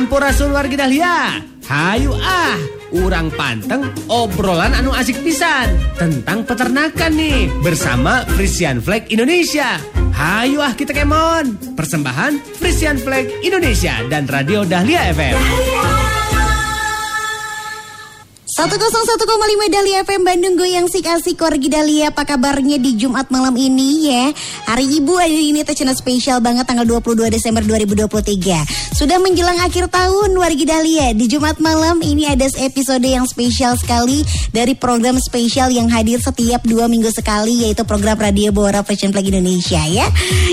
Sampurasun warga Dahlia. Hayu ah, urang panteng obrolan anu asik pisan tentang peternakan nih bersama Frisian Flag Indonesia. Hayu ah kita kemon. Persembahan Frisian Flag Indonesia dan Radio Dahlia FM. 101,5 Dahlia FM Bandung Goyang Sik Asik. Wargi Dahlia Apa kabarnya di Jumat malam ini ya? Hari Ibu hari ini channel spesial banget tanggal 22 Desember 2023 Sudah menjelang akhir tahun Wargi Dahlia. Di Jumat malam ini ada episode yang spesial sekali Dari program spesial yang hadir setiap dua minggu sekali Yaitu program Radio Bora Fashion Flag Indonesia ya.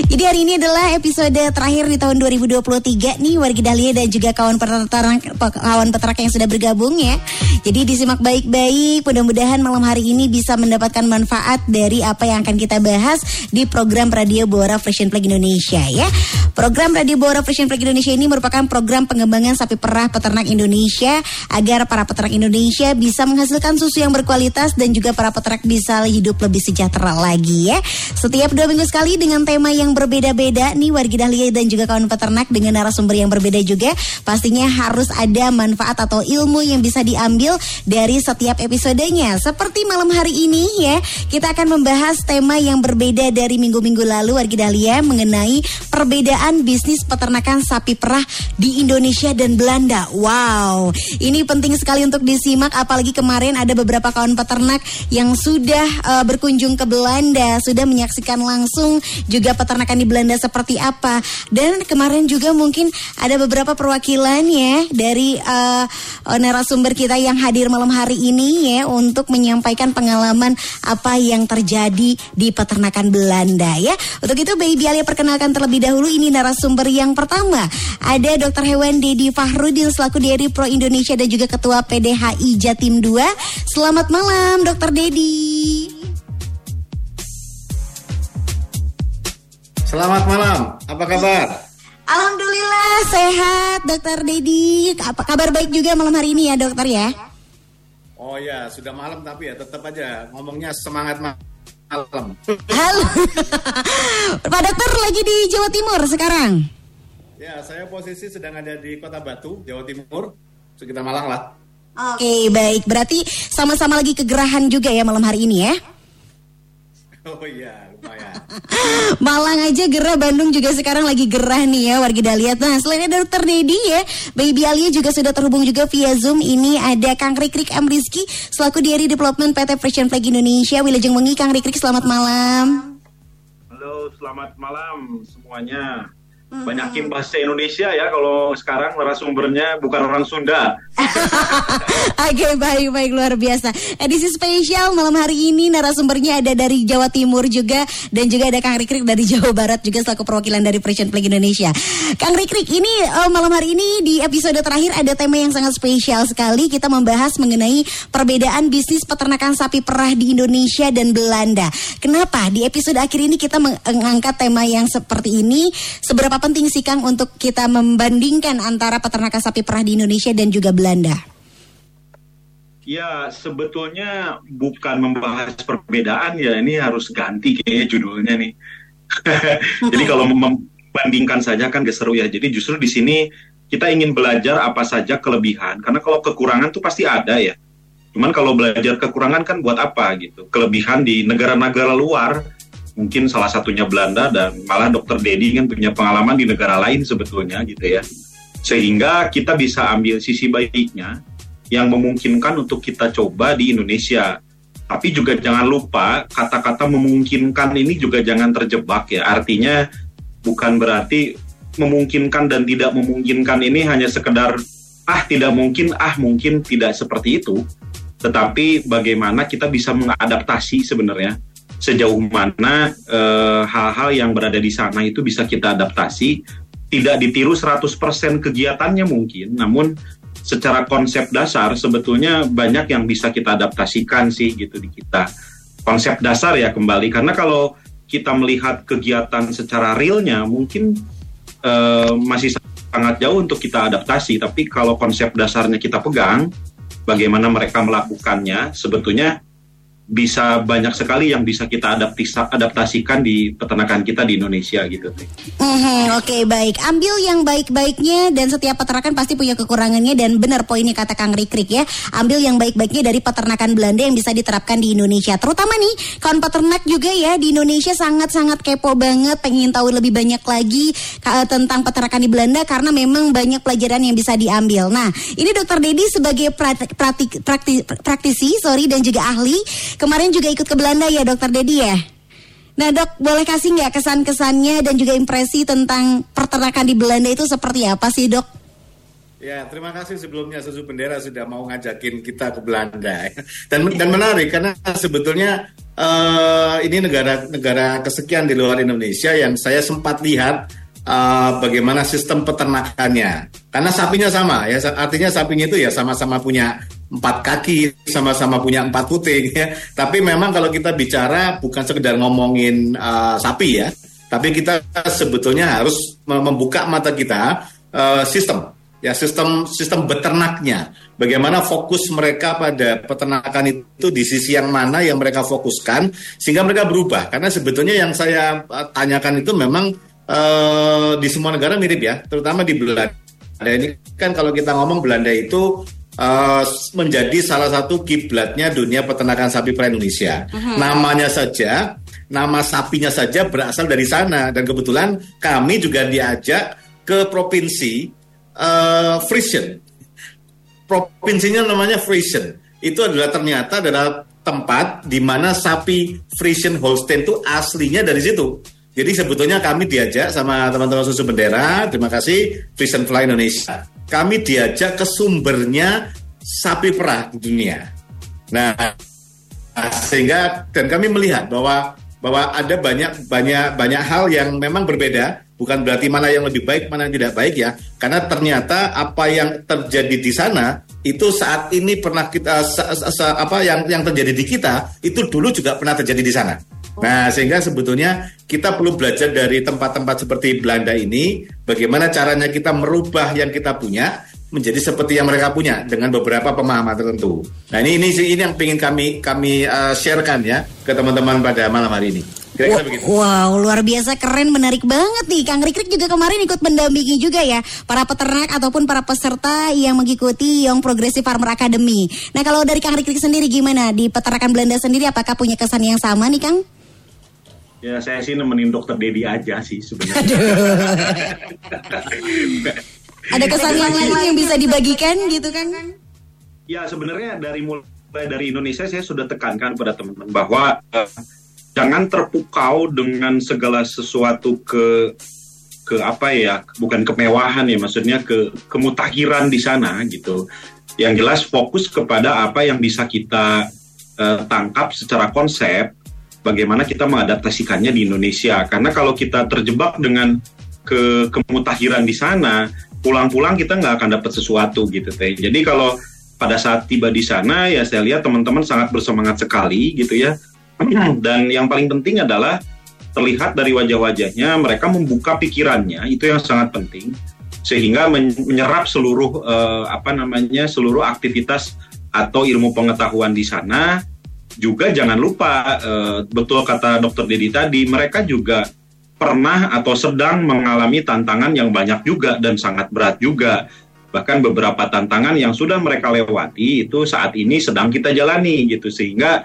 Jadi hari ini adalah episode terakhir di tahun 2023 nih Wargi Dahlia dan juga kawan peternak, kawan peternak yang sudah bergabung ya. Jadi di disimak baik-baik. Mudah-mudahan malam hari ini bisa mendapatkan manfaat dari apa yang akan kita bahas di program Radio Bora Fashion Flag Indonesia ya. Program Radio Bora Fashion Flag Indonesia ini merupakan program pengembangan sapi perah peternak Indonesia agar para peternak Indonesia bisa menghasilkan susu yang berkualitas dan juga para peternak bisa hidup lebih sejahtera lagi ya. Setiap dua minggu sekali dengan tema yang berbeda-beda nih warga Dahlia dan juga kawan peternak dengan narasumber yang berbeda juga. Pastinya harus ada manfaat atau ilmu yang bisa diambil dari setiap episodenya. Seperti malam hari ini ya, kita akan membahas tema yang berbeda dari minggu-minggu lalu warga Dahlia mengenai perbedaan bisnis peternakan sapi perah di Indonesia dan Belanda. Wow, ini penting sekali untuk disimak apalagi kemarin ada beberapa kawan peternak yang sudah uh, berkunjung ke Belanda, sudah menyaksikan langsung juga peternakan di Belanda seperti apa. Dan kemarin juga mungkin ada beberapa perwakilan ya dari uh, narasumber kita yang hadir malam hari ini ya untuk menyampaikan pengalaman apa yang terjadi di peternakan Belanda ya. Untuk itu Baby Alia perkenalkan terlebih dahulu ini narasumber yang pertama. Ada Dr. Hewan Dedi Fahrudin selaku Dairy Pro Indonesia dan juga Ketua PDHI Jatim 2. Selamat malam Dr. Dedi. Selamat malam, apa kabar? Alhamdulillah sehat Dokter Dedi. Apa kabar baik juga malam hari ini ya dokter ya? Oh ya, sudah malam tapi ya tetap aja ngomongnya semangat malam. Halo. Pak Dokter lagi di Jawa Timur sekarang. Ya, saya posisi sedang ada di Kota Batu, Jawa Timur, sekitar Malang lah. Oke, okay, baik. Berarti sama-sama lagi kegerahan juga ya malam hari ini ya? Oh iya, lumayan. Malang aja gerah, Bandung juga sekarang lagi gerah nih ya warga Dahlia. Nah selain ada Dokter Dedi ya, Baby Alia juga sudah terhubung juga via Zoom. Ini ada Kang Rikrik M. Rizky selaku Diary Development PT Fashion Flag Indonesia. Wilajeng Wengi, Kang Rikrik selamat malam. Halo, selamat malam semuanya. Banyakin bahasa Indonesia ya kalau sekarang narasumbernya bukan orang Sunda. Oke okay, baik baik luar biasa. Edisi spesial malam hari ini narasumbernya ada dari Jawa Timur juga dan juga ada Kang Rikrik dari Jawa Barat juga selaku perwakilan dari Fashion Flag Indonesia. Kang Rikrik ini uh, malam hari ini di episode terakhir ada tema yang sangat spesial sekali. Kita membahas mengenai perbedaan bisnis peternakan sapi perah di Indonesia dan Belanda. Kenapa di episode akhir ini kita mengangkat tema yang seperti ini? Seberapa penting sih Kang untuk kita membandingkan antara peternakan sapi perah di Indonesia dan juga Belanda? Ya, sebetulnya bukan membahas perbedaan ya, ini harus ganti kayaknya judulnya nih. Jadi kalau membandingkan saja kan gak seru ya. Jadi justru di sini kita ingin belajar apa saja kelebihan, karena kalau kekurangan tuh pasti ada ya. Cuman kalau belajar kekurangan kan buat apa gitu? Kelebihan di negara-negara luar mungkin salah satunya Belanda dan malah dokter Dedi kan punya pengalaman di negara lain sebetulnya gitu ya. Sehingga kita bisa ambil sisi baiknya yang memungkinkan untuk kita coba di Indonesia. Tapi juga jangan lupa kata-kata memungkinkan ini juga jangan terjebak ya. Artinya bukan berarti memungkinkan dan tidak memungkinkan ini hanya sekedar ah tidak mungkin ah mungkin tidak seperti itu. Tetapi bagaimana kita bisa mengadaptasi sebenarnya sejauh mana eh, hal-hal yang berada di sana itu bisa kita adaptasi. Tidak ditiru 100% kegiatannya mungkin namun secara konsep dasar sebetulnya banyak yang bisa kita adaptasikan sih gitu di kita. Konsep dasar ya kembali karena kalau kita melihat kegiatan secara realnya mungkin eh, masih sangat jauh untuk kita adaptasi. Tapi kalau konsep dasarnya kita pegang bagaimana mereka melakukannya sebetulnya bisa banyak sekali yang bisa kita adaptasikan di peternakan kita di Indonesia gitu. Mm-hmm, Oke okay, baik, ambil yang baik-baiknya dan setiap peternakan pasti punya kekurangannya dan benar poinnya kata Kang Rikrik ya, ambil yang baik-baiknya dari peternakan Belanda yang bisa diterapkan di Indonesia. Terutama nih kawan peternak juga ya di Indonesia sangat-sangat kepo banget, pengen tahu lebih banyak lagi tentang peternakan di Belanda karena memang banyak pelajaran yang bisa diambil. Nah ini Dokter Dedi sebagai praktik, praktik, praktisi, sorry dan juga ahli Kemarin juga ikut ke Belanda ya dokter Dedi ya? Nah dok, boleh kasih nggak kesan-kesannya dan juga impresi tentang peternakan di Belanda itu seperti apa sih dok? Ya, terima kasih sebelumnya Susu Bendera sudah mau ngajakin kita ke Belanda. Dan dan menarik karena sebetulnya uh, ini negara-negara kesekian di luar Indonesia yang saya sempat lihat uh, bagaimana sistem peternakannya. Karena sapinya sama ya, artinya sapinya itu ya sama-sama punya empat kaki, sama-sama punya empat puting ya. Tapi memang kalau kita bicara bukan sekedar ngomongin uh, sapi ya, tapi kita sebetulnya harus membuka mata kita uh, sistem ya sistem sistem beternaknya bagaimana fokus mereka pada peternakan itu di sisi yang mana yang mereka fokuskan sehingga mereka berubah karena sebetulnya yang saya tanyakan itu memang uh, di semua negara mirip ya, terutama di Belanda. Ini kan kalau kita ngomong Belanda itu uh, menjadi salah satu kiblatnya dunia peternakan sapi per Indonesia. Uh-huh. Namanya saja, nama sapinya saja berasal dari sana dan kebetulan kami juga diajak ke provinsi uh, Frisian. Provinsinya namanya Frisian. Itu adalah ternyata adalah tempat di mana sapi Frisian Holstein itu aslinya dari situ. Jadi sebetulnya kami diajak sama teman-teman susu bendera, terima kasih Vision Fly Indonesia. Kami diajak ke sumbernya sapi perah di dunia. Nah, sehingga dan kami melihat bahwa bahwa ada banyak banyak banyak hal yang memang berbeda, bukan berarti mana yang lebih baik, mana yang tidak baik ya. Karena ternyata apa yang terjadi di sana itu saat ini pernah kita apa yang yang terjadi di kita itu dulu juga pernah terjadi di sana. Nah, sehingga sebetulnya kita perlu belajar dari tempat-tempat seperti Belanda ini, bagaimana caranya kita merubah yang kita punya menjadi seperti yang mereka punya dengan beberapa pemahaman tertentu. Nah, ini ini ini yang ingin kami kami uh, sharekan ya ke teman-teman pada malam hari ini. Wow, luar biasa keren, menarik banget nih. Kang Rikrik juga kemarin ikut mendampingi juga ya para peternak ataupun para peserta yang mengikuti Young Progressive Farmer Academy. Nah, kalau dari Kang Rikrik sendiri gimana di peternakan Belanda sendiri apakah punya kesan yang sama nih, Kang? Ya saya sih nemenin dokter Dedi aja sih sebenarnya. Ada kesan yang lain yang bisa dibagikan gitu kan? Ya sebenarnya dari mulai dari Indonesia saya sudah tekankan pada teman-teman bahwa uh, jangan terpukau dengan segala sesuatu ke ke apa ya bukan kemewahan ya maksudnya ke kemutahiran di sana gitu. Yang jelas fokus kepada apa yang bisa kita uh, tangkap secara konsep bagaimana kita mengadaptasikannya di Indonesia. Karena kalau kita terjebak dengan ke kemutahiran di sana, pulang-pulang kita nggak akan dapat sesuatu gitu teh. Jadi kalau pada saat tiba di sana ya saya lihat teman-teman sangat bersemangat sekali gitu ya. Dan yang paling penting adalah terlihat dari wajah-wajahnya mereka membuka pikirannya itu yang sangat penting sehingga menyerap seluruh uh, apa namanya seluruh aktivitas atau ilmu pengetahuan di sana juga jangan lupa uh, betul kata dokter Dedi tadi mereka juga pernah atau sedang mengalami tantangan yang banyak juga dan sangat berat juga. Bahkan beberapa tantangan yang sudah mereka lewati itu saat ini sedang kita jalani gitu. Sehingga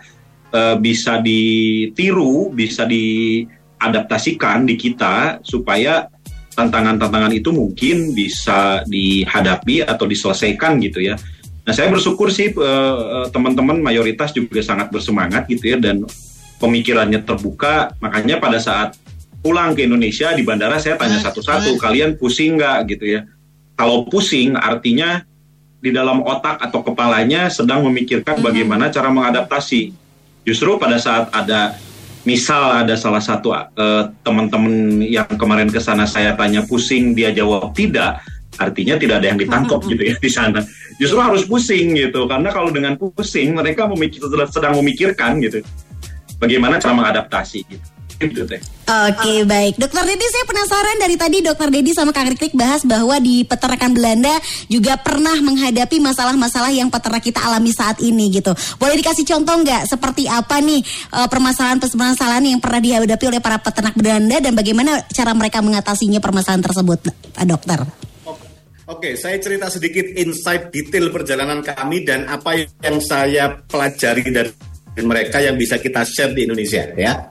uh, bisa ditiru bisa diadaptasikan di kita supaya tantangan-tantangan itu mungkin bisa dihadapi atau diselesaikan gitu ya Nah, saya bersyukur sih uh, teman-teman mayoritas juga sangat bersemangat gitu ya dan pemikirannya terbuka. Makanya pada saat pulang ke Indonesia di bandara saya tanya satu-satu, kalian pusing nggak gitu ya? Kalau pusing artinya di dalam otak atau kepalanya sedang memikirkan bagaimana cara mengadaptasi. Justru pada saat ada misal ada salah satu uh, teman-teman yang kemarin ke sana saya tanya pusing dia jawab tidak artinya tidak ada yang ditangkap gitu ya di sana. Justru harus pusing gitu karena kalau dengan pusing mereka memikir sedang memikirkan gitu bagaimana cara mengadaptasi gitu. gitu. Oke baik, Dokter Dedi saya penasaran dari tadi Dokter Dedi sama Kang Rikrik bahas bahwa di peternakan Belanda juga pernah menghadapi masalah-masalah yang peternak kita alami saat ini gitu. Boleh dikasih contoh nggak seperti apa nih permasalahan-permasalahan yang pernah dihadapi oleh para peternak Belanda dan bagaimana cara mereka mengatasinya permasalahan tersebut, Pak Dokter? Oke, saya cerita sedikit insight detail perjalanan kami dan apa yang saya pelajari dari mereka yang bisa kita share di Indonesia ya.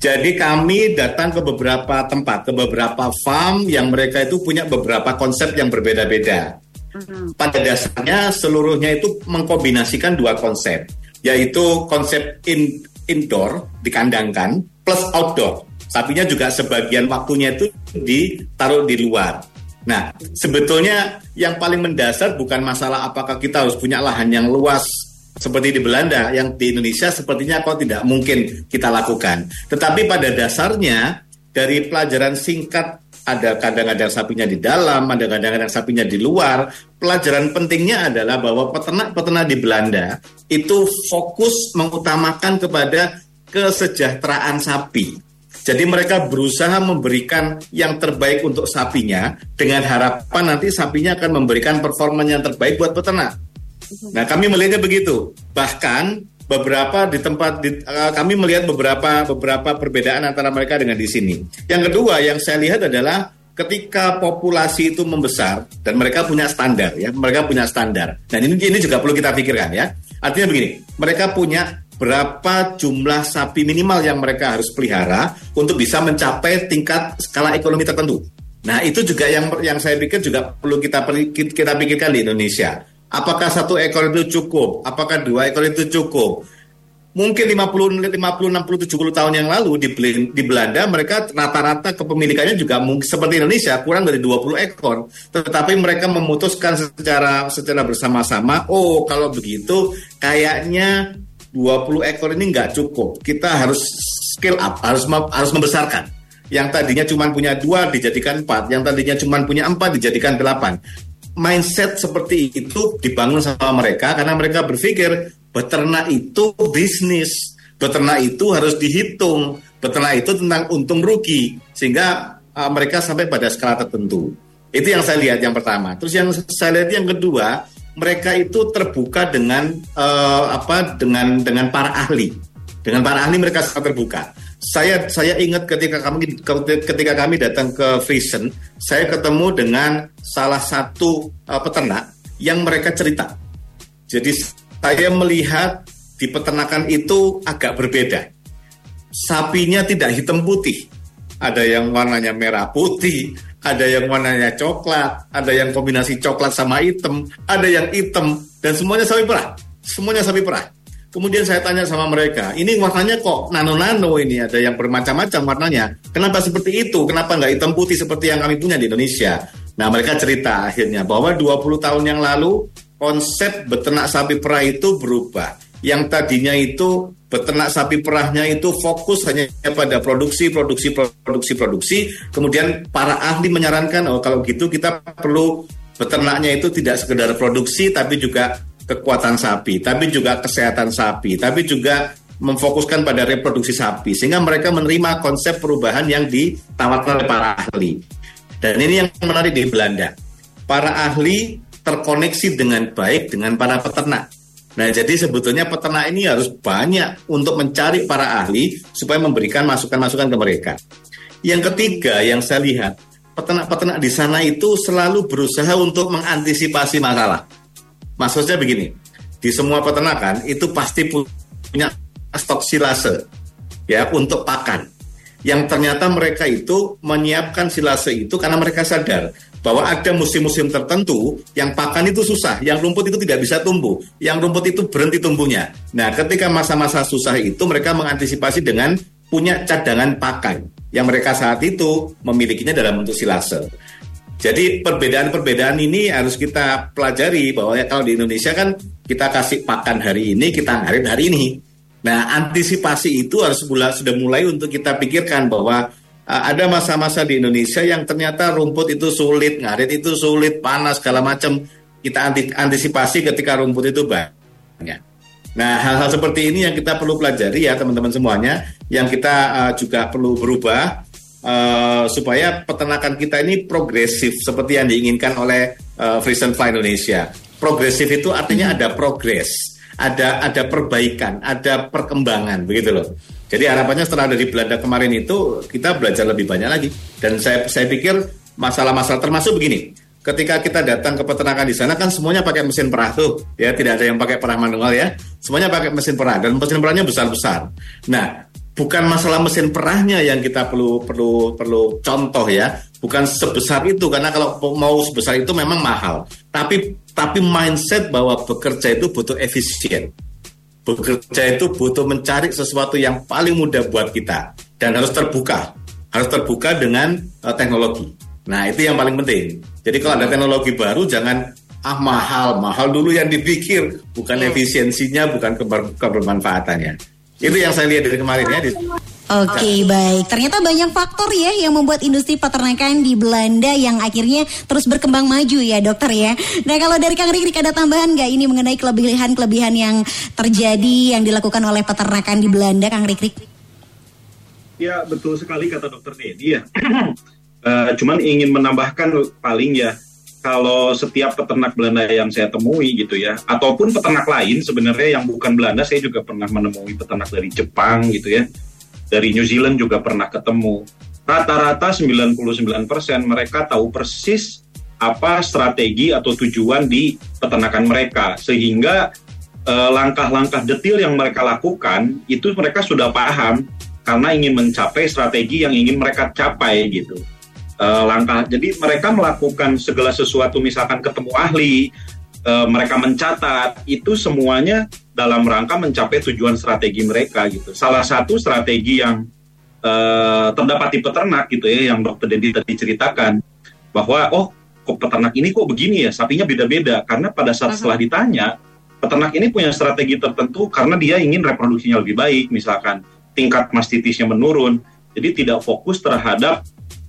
Jadi kami datang ke beberapa tempat, ke beberapa farm yang mereka itu punya beberapa konsep yang berbeda-beda. Pada dasarnya seluruhnya itu mengkombinasikan dua konsep, yaitu konsep in, indoor dikandangkan plus outdoor. Sapinya juga sebagian waktunya itu ditaruh di luar. Nah, sebetulnya yang paling mendasar bukan masalah apakah kita harus punya lahan yang luas seperti di Belanda yang di Indonesia sepertinya kok tidak mungkin kita lakukan. Tetapi pada dasarnya dari pelajaran singkat ada kadang-kadang sapinya di dalam, ada kadang-kadang sapinya di luar. Pelajaran pentingnya adalah bahwa peternak-peternak di Belanda itu fokus mengutamakan kepada kesejahteraan sapi. Jadi mereka berusaha memberikan yang terbaik untuk sapinya dengan harapan nanti sapinya akan memberikan performa yang terbaik buat peternak. Nah, kami melihatnya begitu. Bahkan beberapa di tempat di, uh, kami melihat beberapa beberapa perbedaan antara mereka dengan di sini. Yang kedua yang saya lihat adalah ketika populasi itu membesar dan mereka punya standar ya, mereka punya standar. Dan ini ini juga perlu kita pikirkan ya. Artinya begini, mereka punya berapa jumlah sapi minimal yang mereka harus pelihara untuk bisa mencapai tingkat skala ekonomi tertentu. Nah, itu juga yang yang saya pikir juga perlu kita kita pikirkan di Indonesia. Apakah satu ekor itu cukup? Apakah dua ekor itu cukup? Mungkin 50, 50, 60, 70 tahun yang lalu di, di Belanda mereka rata-rata kepemilikannya juga mungkin seperti Indonesia kurang dari 20 ekor. Tetapi mereka memutuskan secara secara bersama-sama, oh kalau begitu kayaknya 20 ekor ini nggak cukup. Kita harus scale up, harus harus membesarkan yang tadinya cuma punya dua dijadikan empat, yang tadinya cuma punya empat dijadikan delapan mindset seperti itu dibangun sama mereka karena mereka berpikir beternak itu bisnis, beternak itu harus dihitung, beternak itu tentang untung rugi sehingga uh, mereka sampai pada skala tertentu. Itu yang saya lihat yang pertama. Terus yang saya lihat yang kedua, mereka itu terbuka dengan uh, apa dengan dengan para ahli. Dengan para ahli mereka sangat terbuka saya saya ingat ketika kami ketika kami datang ke Friesen, saya ketemu dengan salah satu uh, peternak yang mereka cerita. Jadi saya melihat di peternakan itu agak berbeda. Sapinya tidak hitam putih. Ada yang warnanya merah putih, ada yang warnanya coklat, ada yang kombinasi coklat sama hitam, ada yang hitam dan semuanya sapi perah. Semuanya sapi perah. Kemudian saya tanya sama mereka, ini warnanya kok nano-nano ini, ada yang bermacam-macam warnanya. Kenapa seperti itu? Kenapa nggak hitam putih seperti yang kami punya di Indonesia? Nah mereka cerita akhirnya bahwa 20 tahun yang lalu konsep beternak sapi perah itu berubah. Yang tadinya itu beternak sapi perahnya itu fokus hanya pada produksi, produksi, produksi, produksi. Kemudian para ahli menyarankan, oh kalau gitu kita perlu beternaknya itu tidak sekedar produksi tapi juga kekuatan sapi, tapi juga kesehatan sapi, tapi juga memfokuskan pada reproduksi sapi sehingga mereka menerima konsep perubahan yang ditawarkan oleh para ahli. Dan ini yang menarik di Belanda. Para ahli terkoneksi dengan baik dengan para peternak. Nah, jadi sebetulnya peternak ini harus banyak untuk mencari para ahli supaya memberikan masukan-masukan ke mereka. Yang ketiga yang saya lihat, peternak-peternak di sana itu selalu berusaha untuk mengantisipasi masalah. Maksudnya begini, di semua peternakan itu pasti punya stok silase ya untuk pakan. Yang ternyata mereka itu menyiapkan silase itu karena mereka sadar bahwa ada musim-musim tertentu yang pakan itu susah, yang rumput itu tidak bisa tumbuh, yang rumput itu berhenti tumbuhnya. Nah, ketika masa-masa susah itu mereka mengantisipasi dengan punya cadangan pakan yang mereka saat itu memilikinya dalam bentuk silase. Jadi perbedaan-perbedaan ini harus kita pelajari bahwa ya kalau di Indonesia kan kita kasih pakan hari ini, kita ngarit hari ini. Nah, antisipasi itu harus mulai, sudah mulai untuk kita pikirkan bahwa uh, ada masa-masa di Indonesia yang ternyata rumput itu sulit, ngarit itu sulit, panas segala macam. Kita antisipasi ketika rumput itu banyak. Nah, hal-hal seperti ini yang kita perlu pelajari ya teman-teman semuanya, yang kita uh, juga perlu berubah uh, supaya peternakan kita ini progresif seperti yang diinginkan oleh uh, Frisian Fly Indonesia. Progresif itu artinya ada progres, ada ada perbaikan, ada perkembangan begitu loh. Jadi harapannya setelah dari Belanda kemarin itu kita belajar lebih banyak lagi. Dan saya saya pikir masalah-masalah termasuk begini. Ketika kita datang ke peternakan di sana kan semuanya pakai mesin perah tuh ya. Tidak ada yang pakai perah manual ya. Semuanya pakai mesin perah dan mesin perahnya besar besar nah bukan masalah mesin perahnya yang kita perlu perlu perlu contoh ya bukan sebesar itu karena kalau mau sebesar itu memang mahal tapi tapi mindset bahwa bekerja itu butuh efisien bekerja itu butuh mencari sesuatu yang paling mudah buat kita dan harus terbuka harus terbuka dengan uh, teknologi Nah itu yang paling penting. Jadi kalau ada teknologi baru jangan ah mahal, mahal dulu yang dipikir, bukan hmm. efisiensinya, bukan kebermanfaatannya. Itu yang saya lihat dari kemarin ya. Oke okay, baik, ternyata banyak faktor ya yang membuat industri peternakan di Belanda yang akhirnya terus berkembang maju ya dokter ya. Nah kalau dari Kang Rikrik ada tambahan nggak ini mengenai kelebihan-kelebihan yang terjadi yang dilakukan oleh peternakan di Belanda Kang Rikrik? Ya betul sekali kata dokter Dedi ya. Uh, cuman ingin menambahkan paling ya kalau setiap peternak Belanda yang saya temui gitu ya, ataupun peternak lain sebenarnya yang bukan Belanda, saya juga pernah menemui peternak dari Jepang gitu ya, dari New Zealand juga pernah ketemu. Rata-rata 99% mereka tahu persis apa strategi atau tujuan di peternakan mereka, sehingga eh, langkah-langkah detail yang mereka lakukan itu mereka sudah paham karena ingin mencapai strategi yang ingin mereka capai gitu uh, langkah. Jadi mereka melakukan segala sesuatu, misalkan ketemu ahli, uh, mereka mencatat, itu semuanya dalam rangka mencapai tujuan strategi mereka gitu. Salah satu strategi yang uh, terdapat di peternak gitu ya, yang dokter Dendi tadi ceritakan bahwa oh kok peternak ini kok begini ya, sapinya beda-beda karena pada saat setelah ditanya peternak ini punya strategi tertentu karena dia ingin reproduksinya lebih baik, misalkan tingkat mastitisnya menurun, jadi tidak fokus terhadap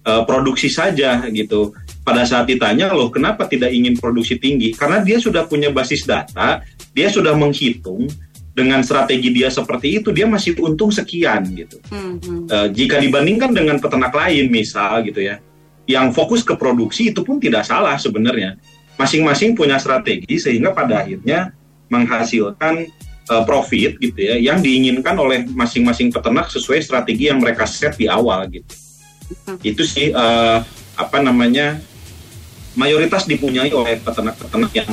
uh, produksi saja gitu. Pada saat ditanya loh kenapa tidak ingin produksi tinggi? Karena dia sudah punya basis data, dia sudah menghitung dengan strategi dia seperti itu dia masih untung sekian gitu. Mm-hmm. Uh, jika dibandingkan dengan peternak lain misal gitu ya, yang fokus ke produksi itu pun tidak salah sebenarnya. Masing-masing punya strategi sehingga pada akhirnya menghasilkan uh, profit gitu ya yang diinginkan oleh masing-masing peternak sesuai strategi yang mereka set di awal gitu. Hmm. Itu sih uh, apa namanya mayoritas dipunyai oleh peternak-peternak yang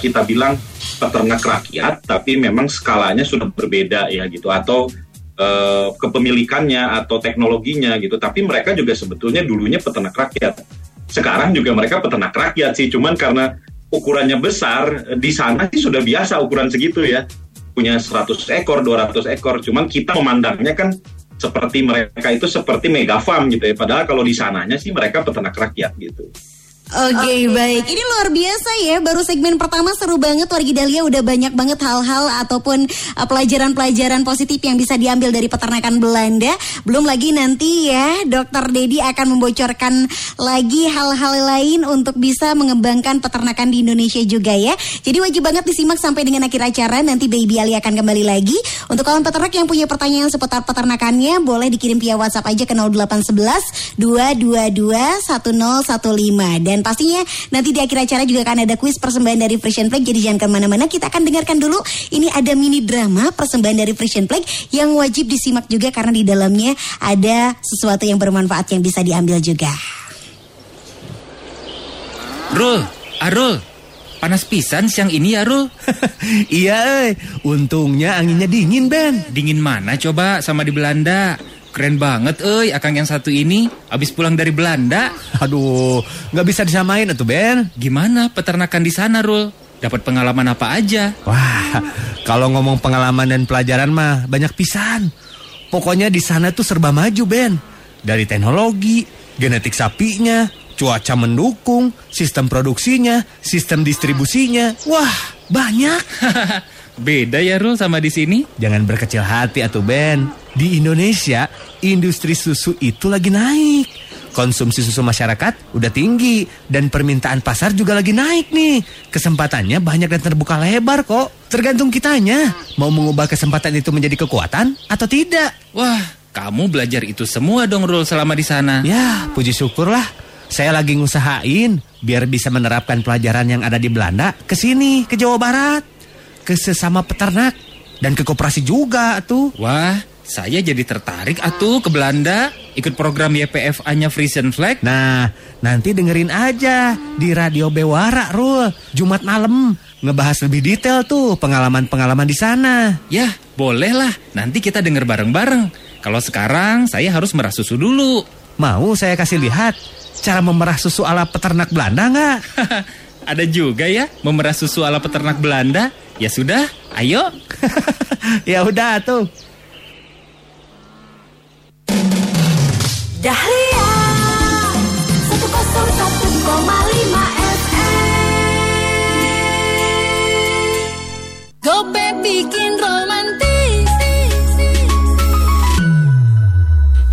kita bilang peternak rakyat, tapi memang skalanya sudah berbeda ya gitu atau uh, kepemilikannya atau teknologinya gitu. Tapi mereka juga sebetulnya dulunya peternak rakyat. Sekarang juga mereka peternak rakyat sih, cuman karena ukurannya besar di sana sih sudah biasa ukuran segitu ya punya 100 ekor, 200 ekor. Cuman kita memandangnya kan seperti mereka itu seperti mega farm gitu ya. Padahal kalau di sananya sih mereka peternak rakyat gitu. Oke okay, okay. baik, ini luar biasa ya. Baru segmen pertama seru banget Wargi Dahlia udah banyak banget hal-hal ataupun uh, pelajaran-pelajaran positif yang bisa diambil dari peternakan Belanda. Belum lagi nanti ya, Dokter Dedi akan membocorkan lagi hal-hal lain untuk bisa mengembangkan peternakan di Indonesia juga ya. Jadi wajib banget disimak sampai dengan akhir acara. Nanti Baby Ali akan kembali lagi. Untuk kawan peternak yang punya pertanyaan seputar peternakannya, boleh dikirim via WhatsApp aja ke 0811 222 1015 dan dan pastinya nanti di akhir acara juga akan ada kuis persembahan dari Frisian Flag. Jadi jangan ke mana-mana, kita akan dengarkan dulu. Ini ada mini drama persembahan dari Frisian Flag yang wajib disimak juga karena di dalamnya ada sesuatu yang bermanfaat yang bisa diambil juga. Rul, Arul, panas pisan siang ini ya Rul. iya, eh. untungnya anginnya dingin Ben. Dingin mana coba sama di Belanda? Keren banget, eh, akang yang satu ini habis pulang dari Belanda. Aduh, nggak bisa disamain tuh Ben. Gimana peternakan di sana, Rul? Dapat pengalaman apa aja? Wah, kalau ngomong pengalaman dan pelajaran mah banyak pisan. Pokoknya di sana tuh serba maju, Ben. Dari teknologi, genetik sapinya, cuaca mendukung, sistem produksinya, sistem distribusinya. Wah, banyak. Beda ya Rul sama di sini? Jangan berkecil hati atuh Ben. Di Indonesia, industri susu itu lagi naik. Konsumsi susu masyarakat udah tinggi dan permintaan pasar juga lagi naik nih. Kesempatannya banyak dan terbuka lebar kok. Tergantung kitanya mau mengubah kesempatan itu menjadi kekuatan atau tidak. Wah, kamu belajar itu semua dong Rul selama di sana. Ya, puji syukurlah. Saya lagi ngusahain biar bisa menerapkan pelajaran yang ada di Belanda ke sini, ke Jawa Barat, ke sesama peternak dan ke koperasi juga tuh. Wah, saya jadi tertarik atuh ke Belanda ikut program YPFA-nya Frisian Flag. Nah, nanti dengerin aja di Radio Bewara, Rul. Jumat malam ngebahas lebih detail tuh pengalaman-pengalaman di sana. Ya, boleh lah. Nanti kita denger bareng-bareng. Kalau sekarang saya harus merah susu dulu. Mau saya kasih lihat cara memerah susu ala peternak Belanda nggak? Ada juga ya memerah susu ala peternak Belanda. Ya sudah, ayo. ya udah tuh. Dahlia 101,5 FM Gope bikin romantis.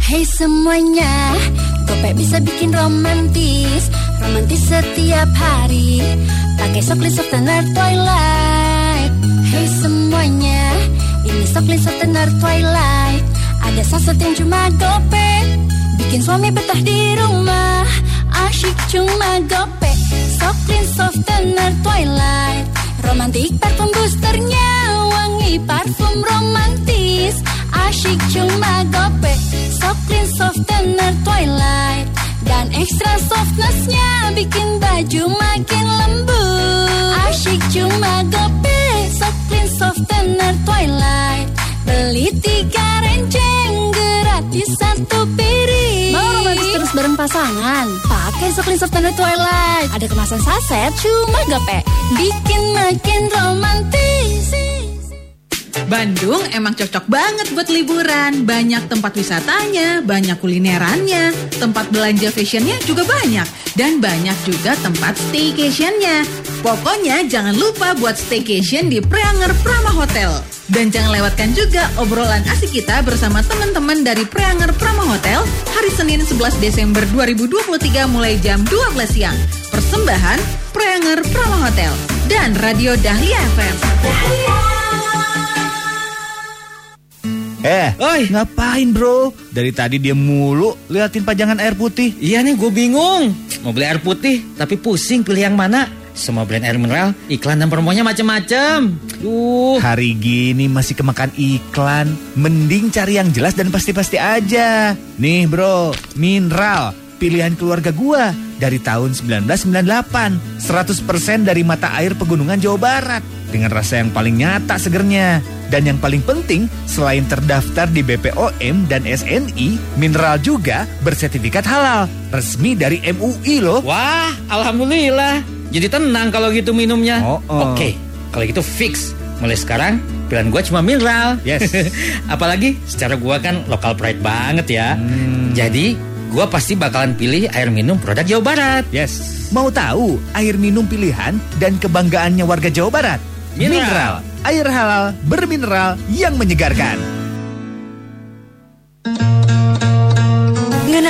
Hey semuanya Gope bisa bikin romantis. Romantis setiap hari. Pakai Sokli Softener Twilight Semuanya Ini Sokli Softener Twilight. Ada sasat yang cuma gope Bikin suami betah di rumah. Asyik cuma gope Soklin Softener Twilight. Romantik parfum boosternya Wangi parfum romantis. Asyik cuma gope Soklin Softener Twilight. Dan ekstra softnessnya Bikin baju makin lembut Twilight Beli tiga renceng gratis satu piring. Mau romantis terus bareng pasangan? Pakai Soklin Softener Twilight. Ada kemasan saset cuma gape. Bikin makin romantis. Bandung emang cocok banget buat liburan. Banyak tempat wisatanya, banyak kulinerannya, tempat belanja fashionnya juga banyak. Dan banyak juga tempat staycationnya. Pokoknya jangan lupa buat staycation di Preanger Prama Hotel. Dan jangan lewatkan juga obrolan asik kita bersama teman-teman dari Preanger Prama Hotel hari Senin 11 Desember 2023 mulai jam 12 siang. Persembahan Preanger Prama Hotel dan Radio Dahlia FM. Eh, Oi. ngapain bro? Dari tadi dia mulu liatin pajangan air putih. Iya nih, gue bingung. Mau beli air putih, tapi pusing pilih yang mana. Semua brand air mineral, iklan dan promonya macem-macem. Uh. Hari gini masih kemakan iklan. Mending cari yang jelas dan pasti-pasti aja. Nih bro, mineral. Pilihan keluarga gua dari tahun 1998. 100% dari mata air pegunungan Jawa Barat. Dengan rasa yang paling nyata segernya. Dan yang paling penting, selain terdaftar di BPOM dan SNI, mineral juga bersertifikat halal. Resmi dari MUI loh. Wah, alhamdulillah. Jadi tenang kalau gitu minumnya. Oh, oh. Oke, kalau gitu fix. Mulai sekarang pilihan gue cuma mineral. Yes. Apalagi secara gue kan lokal pride banget ya. Hmm. Jadi gue pasti bakalan pilih air minum produk Jawa Barat. Yes. Mau tahu air minum pilihan dan kebanggaannya warga Jawa Barat? Mineral. Air halal bermineral yang menyegarkan.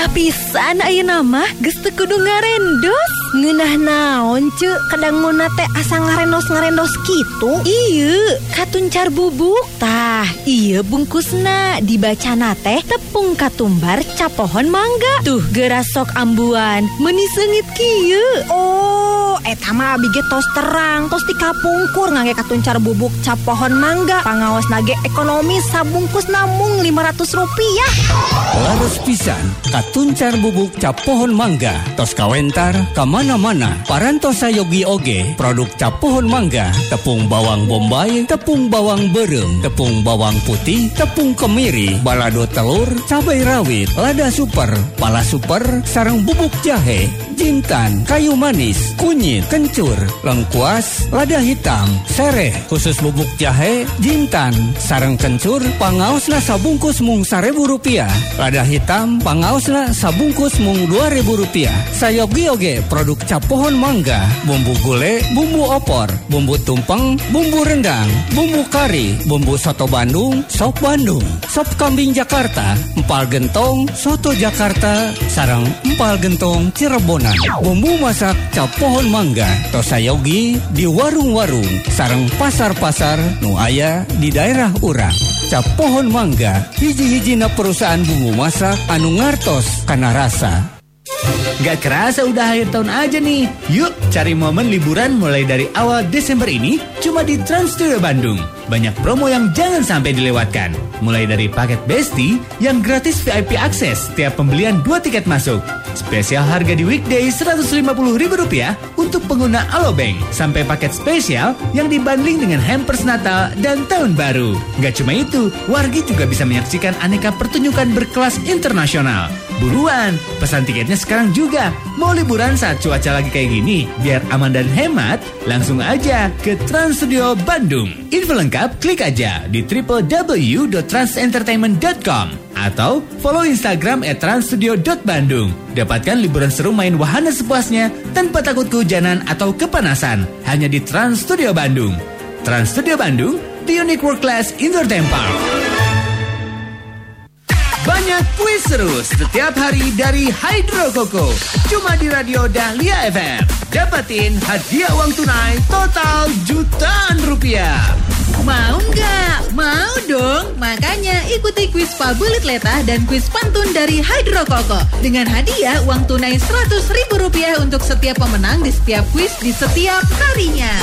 Parah pisan ayo nama geste kudu ngarendos. Ngenah naon ce kadang nguna teh asa ngarendos ngarendos gitu iya katuncar bubuk. Tah iya bungkusna. Dibacana teh tepung katumbar capohon mangga. Tuh gerasok ambuan. Menisengit kieu. Oh eta mah abdi ge tos terang, tos dikapungkur ngangge katuncar bubuk capohon mangga. Pangaos nage ekonomis sabungkus namung 500 rupiah. Laras pisan katuncar bubuk cap pohon mangga. Tos kawentar kamana-mana. Parantosa yogi oge produk cap pohon mangga. Tepung bawang bombay tepung bawang berem. Tepung bawang putih tepung kemiri. Balado telur cabai rawit. Lada super pala super sarang bubuk jahe jintan kayu manis kunyit kunyit, kencur, lengkuas, lada hitam, sereh, khusus bubuk jahe, jintan, sarang kencur, pangaosna sabungkus mung sarebu rupiah. Lada hitam, pangaosna sabungkus mung dua ribu rupiah. Sayogi oge produk cap pohon mangga, bumbu gule, bumbu opor, bumbu tumpeng, bumbu rendang, bumbu kari, bumbu soto Bandung, sop Bandung, sop kambing Jakarta, empal gentong, soto Jakarta, sarang empal gentong Cirebonan, bumbu masak cap pohon mangga, mangga tosayogi di warung-warung sarang pasar-pasar nu aya di daerah urang. Cap pohon mangga hiji-hijina perusahaan bumbu masak anu ngartos karena rasa. Gak kerasa udah akhir tahun aja nih. Yuk cari momen liburan mulai dari awal Desember ini cuma di Trans Studio Bandung. Banyak promo yang jangan sampai dilewatkan. Mulai dari paket Besti yang gratis VIP akses setiap pembelian dua tiket masuk. Spesial harga di weekday Rp150.000 untuk pengguna Alobank. Sampai paket spesial yang dibanding dengan hampers Natal dan Tahun Baru. Gak cuma itu, wargi juga bisa menyaksikan aneka pertunjukan berkelas internasional. Buruan, pesan tiketnya sekarang juga. Mau liburan saat cuaca lagi kayak gini, biar aman dan hemat, langsung aja ke Trans Studio Bandung. Info lengkap klik aja di www.transentertainment.com atau follow Instagram at transstudio.bandung. Dapatkan liburan seru main wahana sepuasnya tanpa takut kehujanan atau kepanasan hanya di Trans Studio Bandung. Trans Studio Bandung, the unique world class indoor theme park. Banyak kuis seru setiap hari dari Hydro Coco. Cuma di Radio Dahlia FM. Dapatin hadiah uang tunai total jutaan rupiah. Mau nggak? Mau dong. Makanya ikuti kuis Fabulit Letah dan kuis pantun dari Hydro Coco. Dengan hadiah uang tunai Rp100.000 untuk setiap pemenang di setiap kuis di setiap harinya.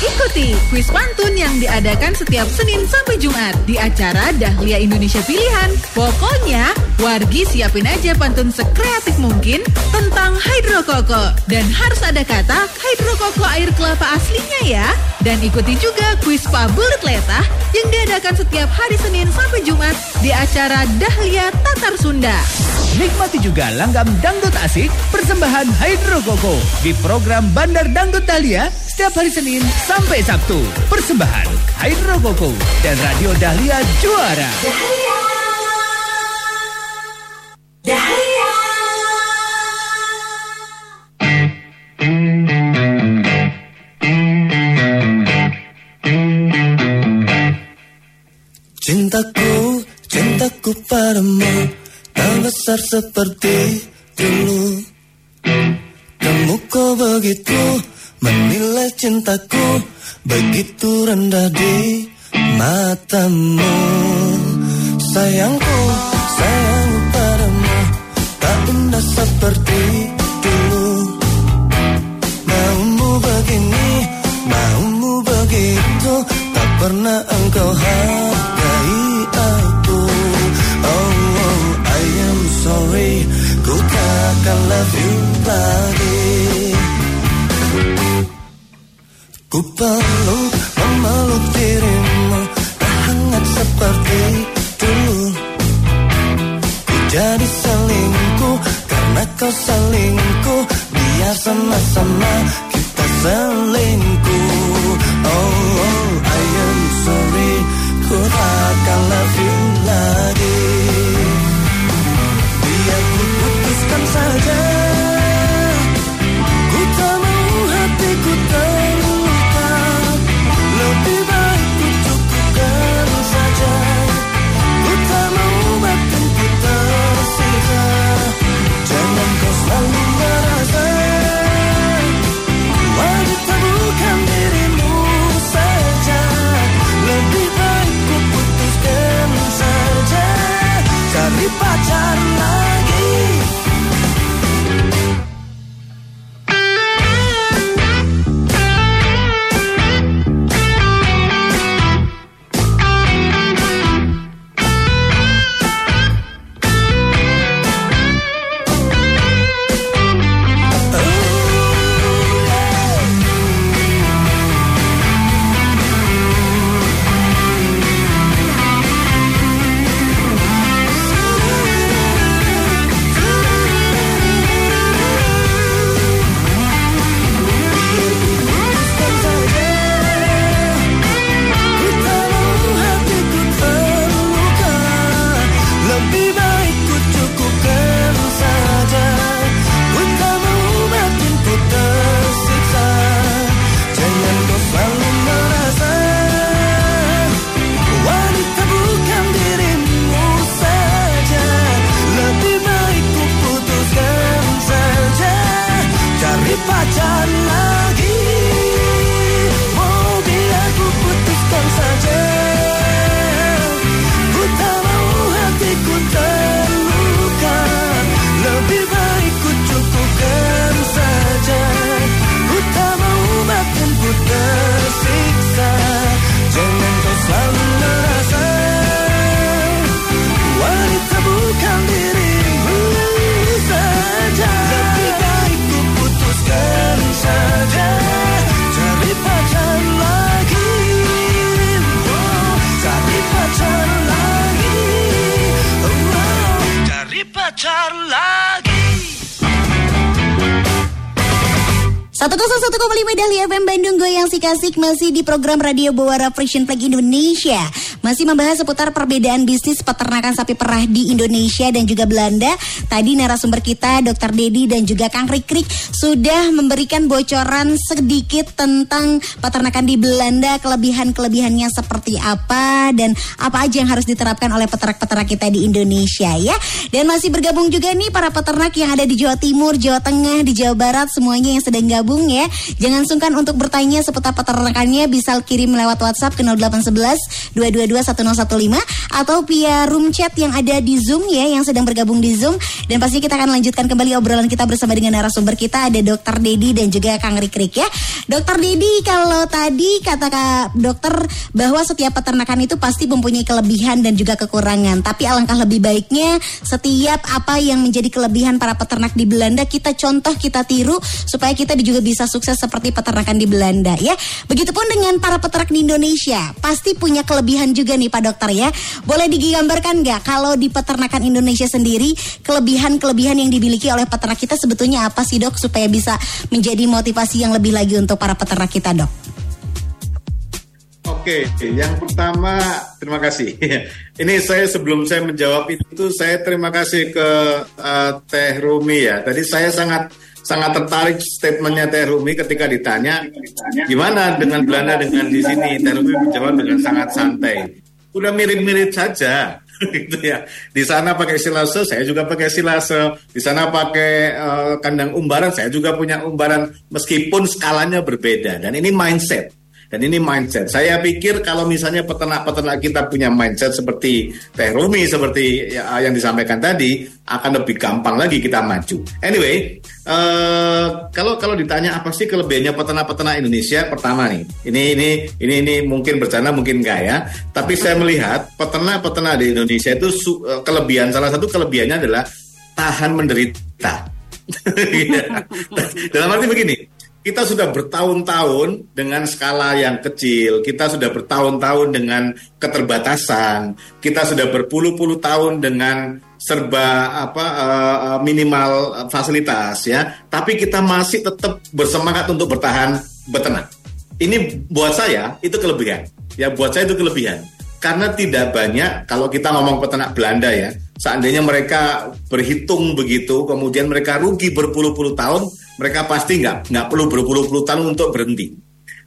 Ikuti kuis pantun yang diadakan setiap Senin sampai Jumat di acara Dahlia Indonesia Pilihan. Pokoknya, wargi siapin aja pantun sekreatif mungkin tentang Hydro Coco. Dan harus ada kata Hydro Coco air kelapa aslinya ya. Dan ikuti juga kuis Pabulit Letah yang diadakan setiap hari Senin sampai Jumat di acara Dahlia Tatar Sunda. Nikmati juga langgam dangdut asik persembahan Hydro Coco di program Bandar Dangdut Dahlia setiap hari Senin sampai Sabtu. Persembahan Hydro Coco dan Radio Dahlia Juara. Cintaku, cintaku padamu Tak besar seperti dulu. Kamu kok begitu menilai cintaku Begitu rendah di matamu. Sayangku, sayang padamu Tak indah seperti dulu. Maumu begini, maumu begitu Tak pernah engkau hargai love you lagi. Ku peluk, memeluk dirimu Tak hangat seperti dulu. Ku jadi selingkuh Karena kau selingkuh. Biar sama-sama kita selingkuh. Oh, oh I am sorry. Ku takkan love you lagi love. 101,5 Dahlia FM Bandung Goyang si kasik masih di program Radio Bawara Frisian Flag Indonesia. Masih membahas seputar perbedaan bisnis peternakan sapi perah di Indonesia dan juga Belanda. Tadi narasumber kita Dr. Dedi dan juga Kang Rikrik sudah memberikan bocoran sedikit tentang peternakan di Belanda, kelebihan-kelebihannya seperti apa dan apa aja yang harus diterapkan oleh peternak-peternak kita di Indonesia ya. Dan masih bergabung juga nih para peternak yang ada di Jawa Timur, Jawa Tengah, di Jawa Barat semuanya yang sedang gabung ya. Jangan sungkan untuk bertanya seputar peternakannya bisa kirim lewat WhatsApp ke 0811 222 1015 atau via room chat yang ada di Zoom ya yang sedang bergabung di Zoom dan pasti kita akan lanjutkan kembali obrolan kita bersama dengan narasumber kita ada Dokter Dedi dan juga Kang Rikrik ya. Dokter Dedi kalau tadi kata Kak dokter bahwa setiap peternakan itu pasti mempunyai kelebihan dan juga kekurangan, tapi alangkah lebih baiknya setiap apa yang menjadi kelebihan para peternak di Belanda kita contoh kita tiru supaya kita juga bisa sukses seperti peternakan di Belanda ya. Begitupun dengan para peternak di Indonesia, pasti punya kelebihan juga nih Pak Dokter ya. Boleh digambarkan nggak kalau di peternakan Indonesia sendiri kelebihan-kelebihan yang dimiliki oleh peternak kita sebetulnya apa sih dok supaya bisa menjadi motivasi yang lebih lagi untuk para peternak kita dok? Oke, yang pertama terima kasih. Ini saya sebelum saya menjawab itu saya terima kasih ke uh, Teh Rumi ya. Tadi saya sangat sangat tertarik statementnya Teh Rumi ketika ditanya gimana dengan Belanda dengan di sini. Teh Rumi menjawab dengan sangat santai. Udah mirip-mirip saja gitu ya. Di sana pakai silase, saya juga pakai silase. Di sana pakai uh, kandang umbaran, saya juga punya umbaran meskipun skalanya berbeda. Dan ini mindset. Dan ini mindset. Saya pikir kalau misalnya peternak-peternak kita punya mindset seperti Teh Rumi, seperti ya, yang disampaikan tadi, akan lebih gampang lagi kita maju. Anyway, uh, kalau kalau ditanya apa sih kelebihannya peternak-peternak Indonesia, pertama nih, ini ini ini ini mungkin bercanda, mungkin enggak ya. Tapi saya melihat peternak-peternak di Indonesia itu uh, kelebihan salah satu kelebihannya adalah tahan menderita. Dalam arti begini, kita sudah bertahun-tahun dengan skala yang kecil, kita sudah bertahun-tahun dengan keterbatasan, kita sudah berpuluh-puluh tahun dengan serba apa uh, minimal fasilitas ya, tapi kita masih tetap bersemangat untuk bertahan beternak. Ini buat saya itu kelebihan. Ya buat saya itu kelebihan. Karena tidak banyak kalau kita ngomong peternak Belanda ya, seandainya mereka berhitung begitu, kemudian mereka rugi berpuluh-puluh tahun, mereka pasti nggak nggak perlu berpuluh-puluh tahun untuk berhenti.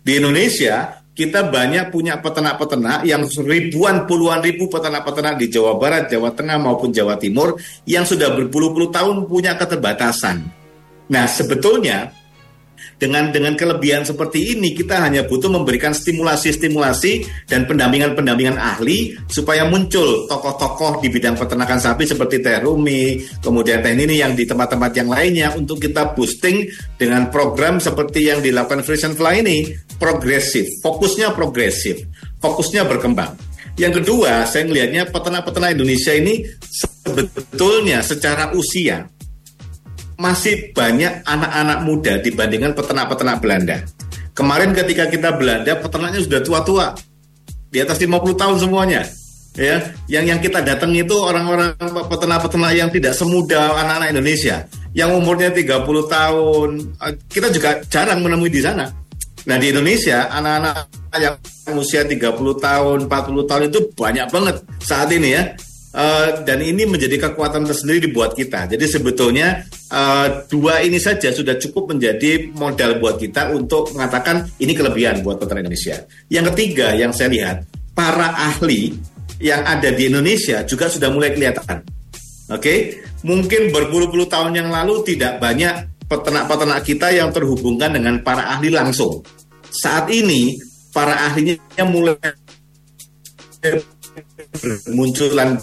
Di Indonesia kita banyak punya peternak-peternak yang ribuan puluhan ribu peternak-peternak di Jawa Barat, Jawa Tengah maupun Jawa Timur yang sudah berpuluh-puluh tahun punya keterbatasan. Nah sebetulnya dengan dengan kelebihan seperti ini kita hanya butuh memberikan stimulasi-stimulasi dan pendampingan-pendampingan ahli supaya muncul tokoh-tokoh di bidang peternakan sapi seperti Teh Rumi, kemudian Teh Nini yang di tempat-tempat yang lainnya untuk kita boosting dengan program seperti yang dilakukan Frisian Fly ini progresif, fokusnya progresif, fokusnya berkembang. Yang kedua, saya melihatnya peternak-peternak Indonesia ini sebetulnya secara usia masih banyak anak-anak muda dibandingkan peternak-peternak Belanda. Kemarin ketika kita Belanda, peternaknya sudah tua-tua. Di atas 50 tahun semuanya. Ya, yang yang kita datang itu orang-orang peternak-peternak yang tidak semuda anak-anak Indonesia. Yang umurnya 30 tahun. Kita juga jarang menemui di sana. Nah, di Indonesia anak-anak yang usia 30 tahun, 40 tahun itu banyak banget saat ini ya. Uh, dan ini menjadi kekuatan tersendiri buat kita. Jadi sebetulnya uh, dua ini saja sudah cukup menjadi modal buat kita untuk mengatakan ini kelebihan buat peternak Indonesia. Yang ketiga yang saya lihat para ahli yang ada di Indonesia juga sudah mulai kelihatan. Oke, okay? mungkin berpuluh-puluh tahun yang lalu tidak banyak peternak-peternak kita yang terhubungkan dengan para ahli langsung. Saat ini para ahlinya mulai munculan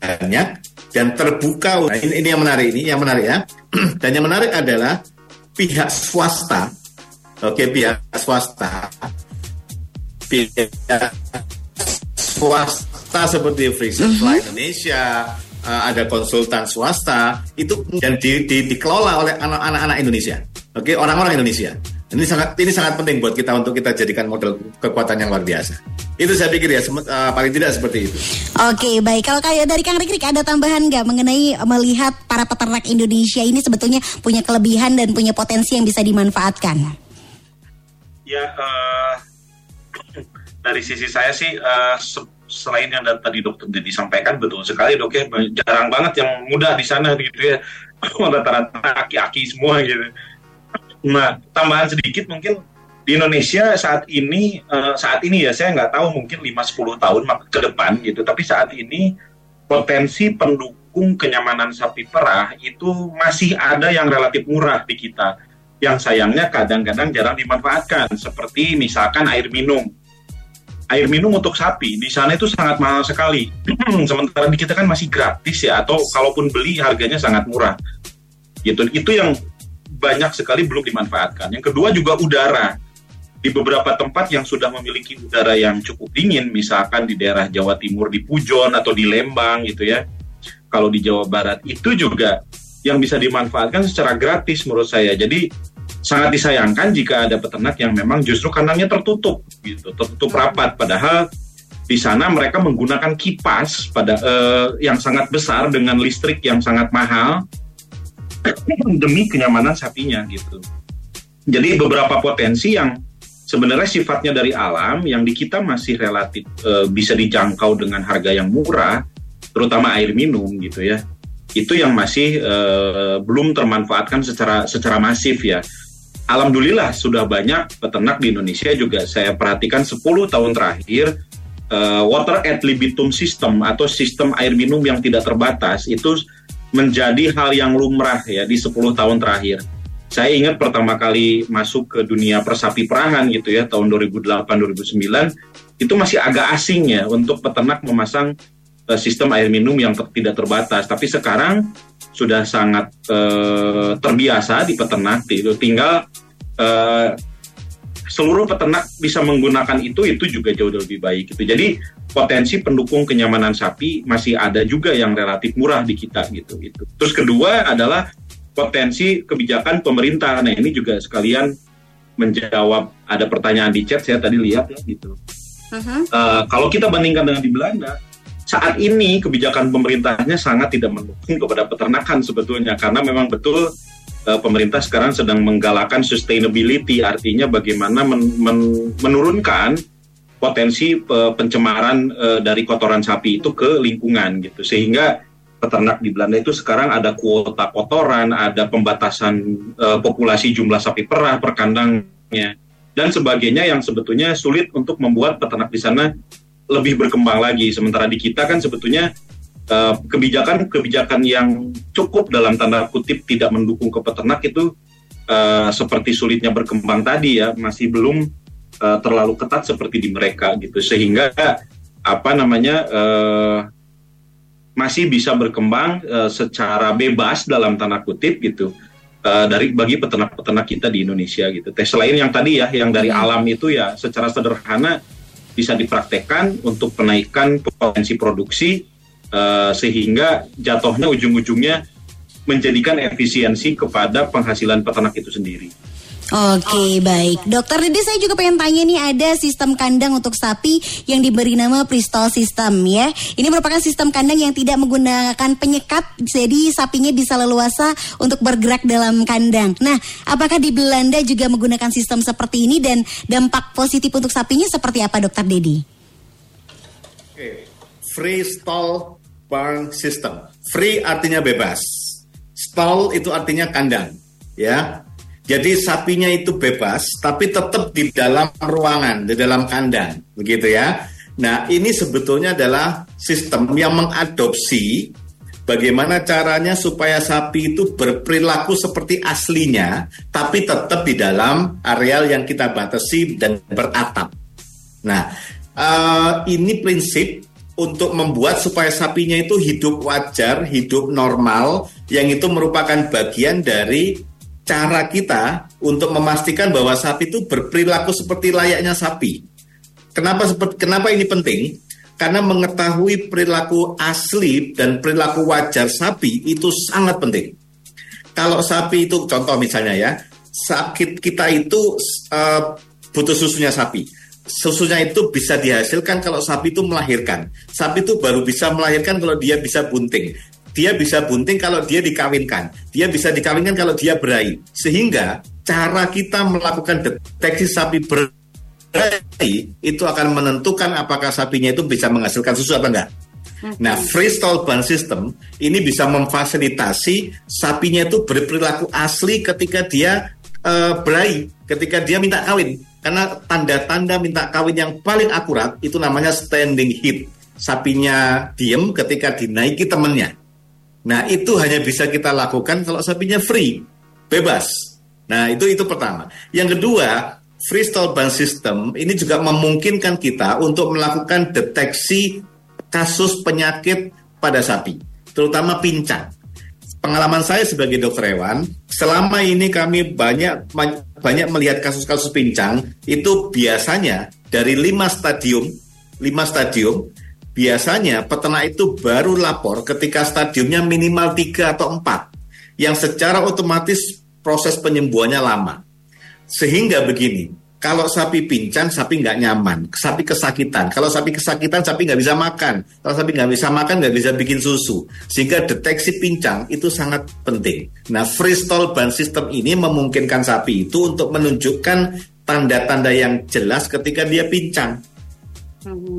banyak dan terbuka. Nah, ini, ini yang menarik ini, yang menarik ya. dan yang menarik adalah pihak swasta. Oke, pihak swasta. Pihak swasta seperti Free Supply Mhm. Indonesia, uh, ada konsultan swasta itu dan di, di- dikelola oleh anak- anak-anak Indonesia. Oke, orang-orang Indonesia. Ini sangat ini sangat penting buat kita untuk kita jadikan model kekuatan yang luar biasa. Itu saya pikir ya sem- eh, paling tidak seperti itu. Oke baik kalau kayak dari Kang Rikrik ada tambahan nggak mengenai melihat para peternak Indonesia ini sebetulnya punya kelebihan dan punya potensi yang bisa dimanfaatkan. Ya, eh, dari sisi saya sih eh, se- selain yang tadi dokter Dedi sampaikan betul sekali dok ya jarang banget yang muda di sana gitu ya rata-rata aki-aki semua gitu. Nah tambahan sedikit mungkin di Indonesia saat ini eh, saat ini ya saya nggak tahu mungkin 5-10 tahun ke depan gitu tapi saat ini potensi pendukung kenyamanan sapi perah itu masih ada yang relatif murah di kita. Yang sayangnya kadang-kadang jarang dimanfaatkan seperti misalkan air minum. Air minum untuk sapi di sana itu sangat mahal sekali. Sementara di kita kan masih gratis ya atau kalaupun beli harganya sangat murah. Gitu itu yang banyak sekali belum dimanfaatkan. Yang kedua juga udara. Di beberapa tempat yang sudah memiliki udara yang cukup dingin misalkan di daerah Jawa Timur di Pujon atau di Lembang gitu ya. Kalau di Jawa Barat itu juga yang bisa dimanfaatkan secara gratis menurut saya. Jadi sangat disayangkan jika ada peternak yang memang justru kandangnya tertutup gitu tertutup rapat. Padahal di sana mereka menggunakan kipas pada eh, yang sangat besar dengan listrik yang sangat mahal demi kenyamanan sapinya gitu. Jadi beberapa potensi yang sebenarnya sifatnya dari alam yang di kita masih relatif eh, bisa dijangkau dengan harga yang murah, terutama air minum gitu ya. Itu yang masih eh, belum termanfaatkan secara secara masif ya. Alhamdulillah sudah banyak peternak di Indonesia juga saya perhatikan 10 tahun terakhir eh, water ad libitum system atau sistem air minum yang tidak terbatas itu menjadi hal yang lumrah ya di 10 tahun terakhir. Saya ingat pertama kali masuk ke dunia persapi perahan gitu ya tahun 2008-2009 itu masih agak asing ya untuk peternak memasang eh, sistem air minum yang ter- tidak terbatas. Tapi sekarang sudah sangat eh, terbiasa di peternak itu tinggal eh, seluruh peternak bisa menggunakan itu itu juga jauh lebih baik gitu. Jadi potensi pendukung kenyamanan sapi masih ada juga yang relatif murah di kita gitu gitu. Terus kedua adalah potensi kebijakan pemerintah. Nah ini juga sekalian menjawab ada pertanyaan di chat saya tadi lihat ya gitu. Eh, kalau kita bandingkan dengan di Belanda, saat ini kebijakan pemerintahnya sangat tidak mendukung kepada peternakan sebetulnya karena memang betul pemerintah sekarang sedang menggalakkan sustainability artinya bagaimana men- men- menurunkan potensi eh, pencemaran eh, dari kotoran sapi itu ke lingkungan gitu sehingga peternak di Belanda itu sekarang ada kuota kotoran, ada pembatasan eh, populasi jumlah sapi perah per kandangnya dan sebagainya yang sebetulnya sulit untuk membuat peternak di sana lebih berkembang lagi. Sementara di kita kan sebetulnya eh, kebijakan-kebijakan yang cukup dalam tanda kutip tidak mendukung ke peternak itu eh, seperti sulitnya berkembang tadi ya masih belum eh, terlalu ketat seperti di mereka gitu sehingga apa namanya eh, masih bisa berkembang eh, secara bebas dalam tanda kutip gitu eh, dari bagi peternak-peternak kita di Indonesia gitu. Tes selain yang tadi ya yang dari alam itu ya secara sederhana bisa dipraktekkan untuk penaikan potensi produksi eh, sehingga jatuhnya ujung-ujungnya menjadikan efisiensi kepada penghasilan peternak itu sendiri. Oke baik Dokter Dede saya juga pengen tanya nih Ada sistem kandang untuk sapi Yang diberi nama Bristol System ya Ini merupakan sistem kandang yang tidak menggunakan penyekat Jadi sapinya bisa leluasa Untuk bergerak dalam kandang Nah apakah di Belanda juga menggunakan sistem seperti ini Dan dampak positif untuk sapinya seperti apa Dokter Dedi? Oke, free barn system. Free artinya bebas. Stall itu artinya kandang, ya. Jadi sapinya itu bebas, tapi tetap di dalam ruangan, di dalam kandang, begitu ya. Nah, ini sebetulnya adalah sistem yang mengadopsi bagaimana caranya supaya sapi itu berperilaku seperti aslinya, tapi tetap di dalam areal yang kita batasi dan beratap. Nah, eh, ini prinsip untuk membuat supaya sapinya itu hidup wajar, hidup normal, yang itu merupakan bagian dari cara kita untuk memastikan bahwa sapi itu berperilaku seperti layaknya sapi. Kenapa seperti kenapa ini penting? Karena mengetahui perilaku asli dan perilaku wajar sapi itu sangat penting. Kalau sapi itu contoh misalnya ya, sakit kita itu eh, butuh susunya sapi. Susunya itu bisa dihasilkan kalau sapi itu melahirkan. Sapi itu baru bisa melahirkan kalau dia bisa bunting. Dia bisa bunting kalau dia dikawinkan. Dia bisa dikawinkan kalau dia berai. Sehingga cara kita melakukan deteksi sapi berai itu akan menentukan apakah sapinya itu bisa menghasilkan susu atau enggak. Nah, freestyle band system ini bisa memfasilitasi sapinya itu berperilaku asli ketika dia eh, berai, ketika dia minta kawin. Karena tanda-tanda minta kawin yang paling akurat itu namanya standing heat. Sapinya diem ketika dinaiki temennya. Nah, itu hanya bisa kita lakukan kalau sapinya free, bebas. Nah, itu itu pertama. Yang kedua, freestyle band system ini juga memungkinkan kita untuk melakukan deteksi kasus penyakit pada sapi, terutama pincang. Pengalaman saya sebagai dokter hewan, selama ini kami banyak banyak melihat kasus-kasus pincang itu biasanya dari lima stadium, lima stadium, biasanya peternak itu baru lapor ketika stadiumnya minimal tiga atau empat, yang secara otomatis proses penyembuhannya lama. Sehingga begini, kalau sapi pincang, sapi nggak nyaman, sapi kesakitan. Kalau sapi kesakitan, sapi nggak bisa makan. Kalau sapi nggak bisa makan, nggak bisa bikin susu. Sehingga deteksi pincang itu sangat penting. Nah, freestyle band system ini memungkinkan sapi itu untuk menunjukkan tanda-tanda yang jelas ketika dia pincang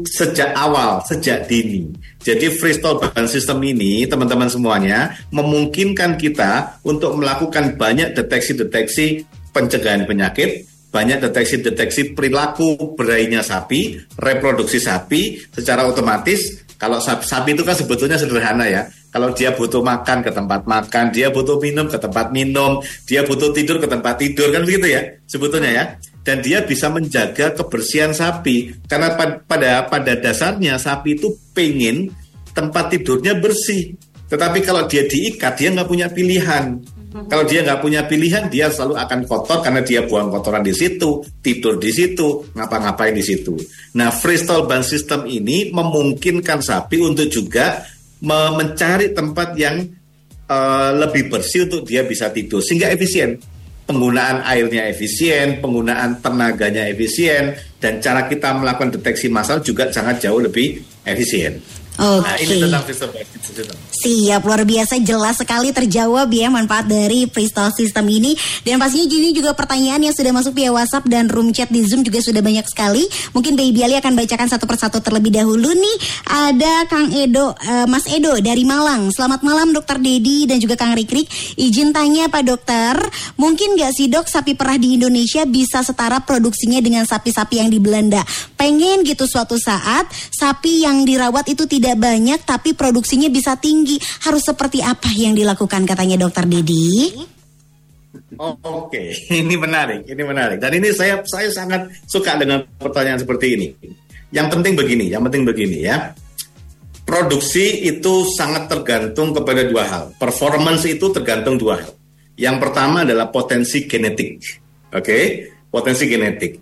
sejak awal, sejak dini. Jadi freestyle band system ini, teman-teman semuanya, memungkinkan kita untuk melakukan banyak deteksi-deteksi pencegahan penyakit, banyak deteksi-deteksi perilaku berainya sapi, reproduksi sapi secara otomatis. Kalau sapi, sapi itu kan sebetulnya sederhana ya. Kalau dia butuh makan ke tempat makan, dia butuh minum ke tempat minum, dia butuh tidur ke tempat tidur kan begitu ya sebetulnya ya. Dan dia bisa menjaga kebersihan sapi karena pad- pada pada dasarnya sapi itu pengen tempat tidurnya bersih. Tetapi kalau dia diikat dia nggak punya pilihan. Kalau dia nggak punya pilihan, dia selalu akan kotor karena dia buang kotoran di situ, tidur di situ, ngapa-ngapain di situ. Nah, freestyle band system ini memungkinkan sapi untuk juga me- mencari tempat yang eh, lebih bersih untuk dia bisa tidur, sehingga efisien. Penggunaan airnya efisien, penggunaan tenaganya efisien, dan cara kita melakukan deteksi massal juga sangat jauh lebih efisien. Nah, ini Oke. tentang band system. Siap, luar biasa jelas sekali terjawab ya manfaat dari freestyle system ini. Dan pastinya ini juga pertanyaan yang sudah masuk via WhatsApp dan room chat di Zoom juga sudah banyak sekali. Mungkin Baby Ali akan bacakan satu persatu terlebih dahulu nih. Ada Kang Edo, eh, Mas Edo dari Malang. Selamat malam Dokter Dedi dan juga Kang Rikrik. Izin tanya Pak Dokter Mungkin gak sih dok sapi perah di Indonesia bisa setara produksinya dengan sapi-sapi yang di Belanda? Pengen gitu suatu saat sapi yang dirawat itu tidak banyak tapi produksinya bisa tinggi. Harus seperti apa yang dilakukan katanya dokter Dedi? Oh, Oke, ini menarik, ini menarik. Dan ini saya saya sangat suka dengan pertanyaan seperti ini. Yang penting begini, yang penting begini ya. Produksi itu sangat tergantung kepada dua hal. Performance itu tergantung dua hal. Yang pertama adalah potensi genetik. Oke, potensi genetik.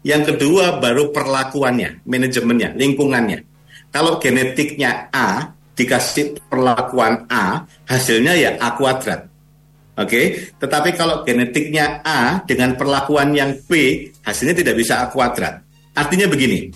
Yang kedua baru perlakuannya, manajemennya, lingkungannya. Kalau genetiknya A dikasih perlakuan A, hasilnya ya A kuadrat. Oke, tetapi kalau genetiknya A dengan perlakuan yang B, hasilnya tidak bisa A kuadrat. Artinya begini,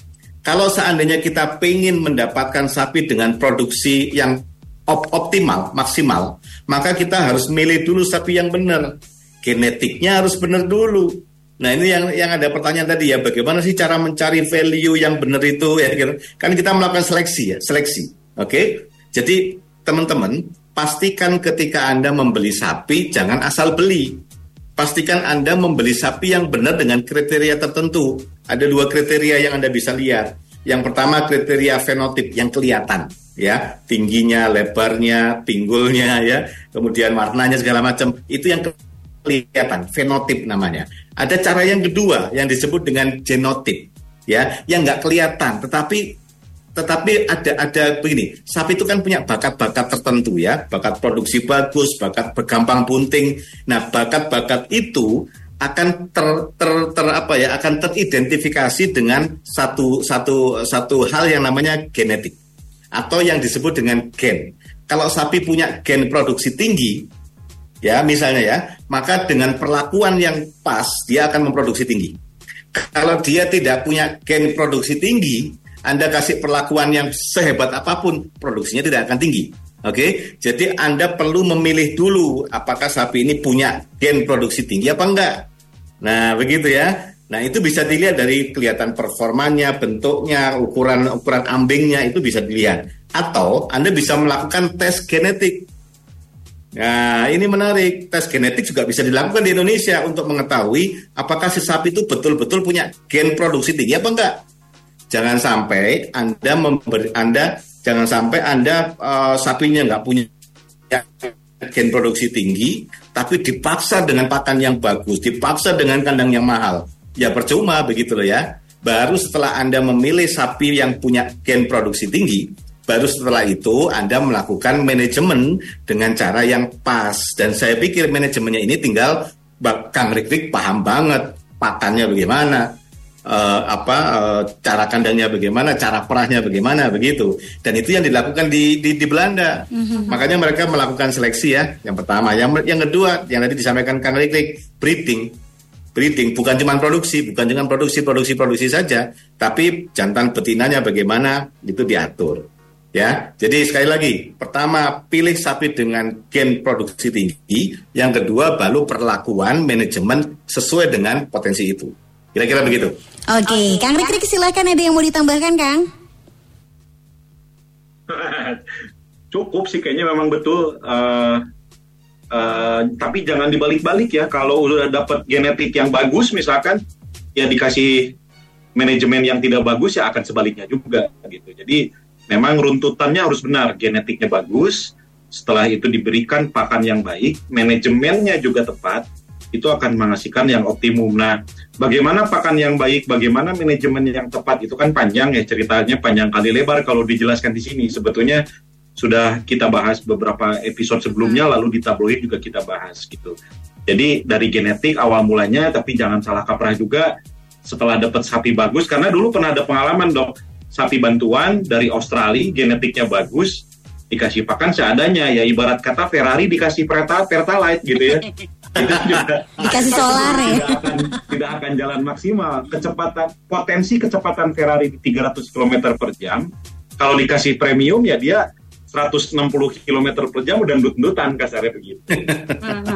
kalau seandainya kita pengen mendapatkan sapi dengan produksi yang op- optimal, maksimal, maka kita harus milih dulu sapi yang benar. Genetiknya harus benar dulu. Nah ini yang yang ada pertanyaan tadi ya, bagaimana sih cara mencari value yang benar itu ya? gitu. Kan kita melakukan seleksi ya, seleksi. Oke, jadi teman-teman pastikan ketika anda membeli sapi jangan asal beli. Pastikan anda membeli sapi yang benar dengan kriteria tertentu. Ada dua kriteria yang anda bisa lihat. Yang pertama kriteria fenotip yang kelihatan, ya tingginya, lebarnya, pinggulnya, ya, kemudian warnanya segala macam. Itu yang kelihatan, fenotip namanya. Ada cara yang kedua yang disebut dengan genotip, ya, yang nggak kelihatan, tetapi tetapi ada ada begini, sapi itu kan punya bakat-bakat tertentu ya, bakat produksi bagus, bakat bergampang bunting. Nah, bakat-bakat itu akan ter, ter, ter apa ya, akan teridentifikasi dengan satu satu satu hal yang namanya genetik atau yang disebut dengan gen. Kalau sapi punya gen produksi tinggi, ya misalnya ya, maka dengan perlakuan yang pas dia akan memproduksi tinggi. Kalau dia tidak punya gen produksi tinggi, Anda kasih perlakuan yang sehebat apa pun, produksinya tidak akan tinggi. Oke, jadi Anda perlu memilih dulu apakah sapi ini punya gen produksi tinggi apa enggak. Nah, begitu ya. Nah, itu bisa dilihat dari kelihatan performanya, bentuknya, ukuran ukuran ambingnya itu bisa dilihat. Atau Anda bisa melakukan tes genetik. Nah, ini menarik. Tes genetik juga bisa dilakukan di Indonesia untuk mengetahui apakah si sapi itu betul-betul punya gen produksi tinggi apa enggak. Jangan sampai Anda memberi Anda jangan sampai Anda uh, sapinya nggak punya gen produksi tinggi, tapi dipaksa dengan pakan yang bagus, dipaksa dengan kandang yang mahal. Ya percuma begitu loh ya. Baru setelah Anda memilih sapi yang punya gen produksi tinggi, baru setelah itu Anda melakukan manajemen dengan cara yang pas. Dan saya pikir manajemennya ini tinggal Kang Rikrik paham banget pakannya bagaimana, eh, apa eh, cara kandangnya bagaimana, cara perahnya bagaimana begitu. Dan itu yang dilakukan di di, di Belanda. Makanya mereka melakukan seleksi ya. Yang pertama, yang yang kedua yang tadi disampaikan Kang Rikrik, breeding. Breeding bukan cuma produksi, bukan cuma produksi produksi produksi saja, tapi jantan betinanya bagaimana itu diatur. Ya, jadi sekali lagi, pertama pilih sapi dengan gen produksi tinggi, yang kedua baru perlakuan manajemen sesuai dengan potensi itu. Kira-kira begitu. Oke, Kang Rikrik silakan ada yang mau ditambahkan, Kang? Cukup sih kayaknya memang betul. eh, eh, tapi jangan dibalik-balik ya. Kalau udah dapat genetik yang bagus misalkan, ya dikasih manajemen yang tidak bagus ya akan sebaliknya juga gitu. Jadi memang runtutannya harus benar, genetiknya bagus. Setelah itu diberikan pakan yang baik, manajemennya juga tepat, itu akan menghasilkan yang optimum. Nah, bagaimana pakan yang baik, bagaimana manajemen yang tepat itu kan panjang ya ceritanya panjang kali lebar kalau dijelaskan di sini. Sebetulnya sudah kita bahas beberapa episode sebelumnya, lalu di tabloid juga kita bahas gitu. Jadi dari genetik awal mulanya, tapi jangan salah kaprah juga setelah dapat sapi bagus, karena dulu pernah ada pengalaman dok, sapi bantuan dari Australia, genetiknya bagus, dikasih pakan seadanya, ya ibarat kata Ferrari dikasih perta pertalite gitu ya. Itu juga Dikasih solar ya. tidak akan tidak akan jalan maksimal. Kecepatan potensi kecepatan Ferrari di 300 km per jam kalau dikasih premium ya dia 160 km per jam udah ndut-ndutan kasarnya begitu.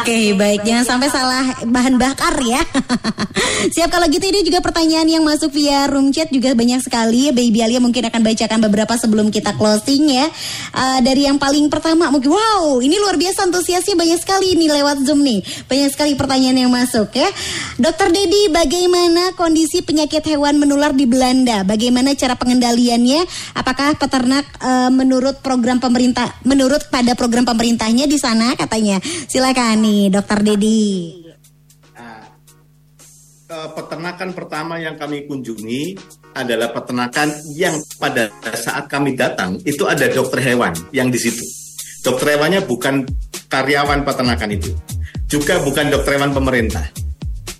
Oke, baik. Jangan sampai salah bahan bakar ya. Siap kalau gitu ini juga pertanyaan yang masuk via room chat juga banyak sekali. Baby Alia mungkin akan bacakan beberapa sebelum kita closing ya. Eh, dari yang paling pertama mungkin wow, ini luar biasa antusiasnya banyak sekali nih lewat Zoom nih. Banyak sekali pertanyaan yang masuk ya. Dokter Dedi, bagaimana kondisi penyakit hewan menular di Belanda? Bagaimana cara pengendaliannya? Apakah peternak eh, menurut program pemerintah menurut pada program pemerintahnya di sana katanya? Silakan nih, Dokter Dedi. Eh, peternakan pertama yang kami kunjungi adalah peternakan yang pada saat kami datang itu ada dokter hewan yang di situ. Dokter hewannya bukan karyawan peternakan itu, juga bukan dokter hewan pemerintah.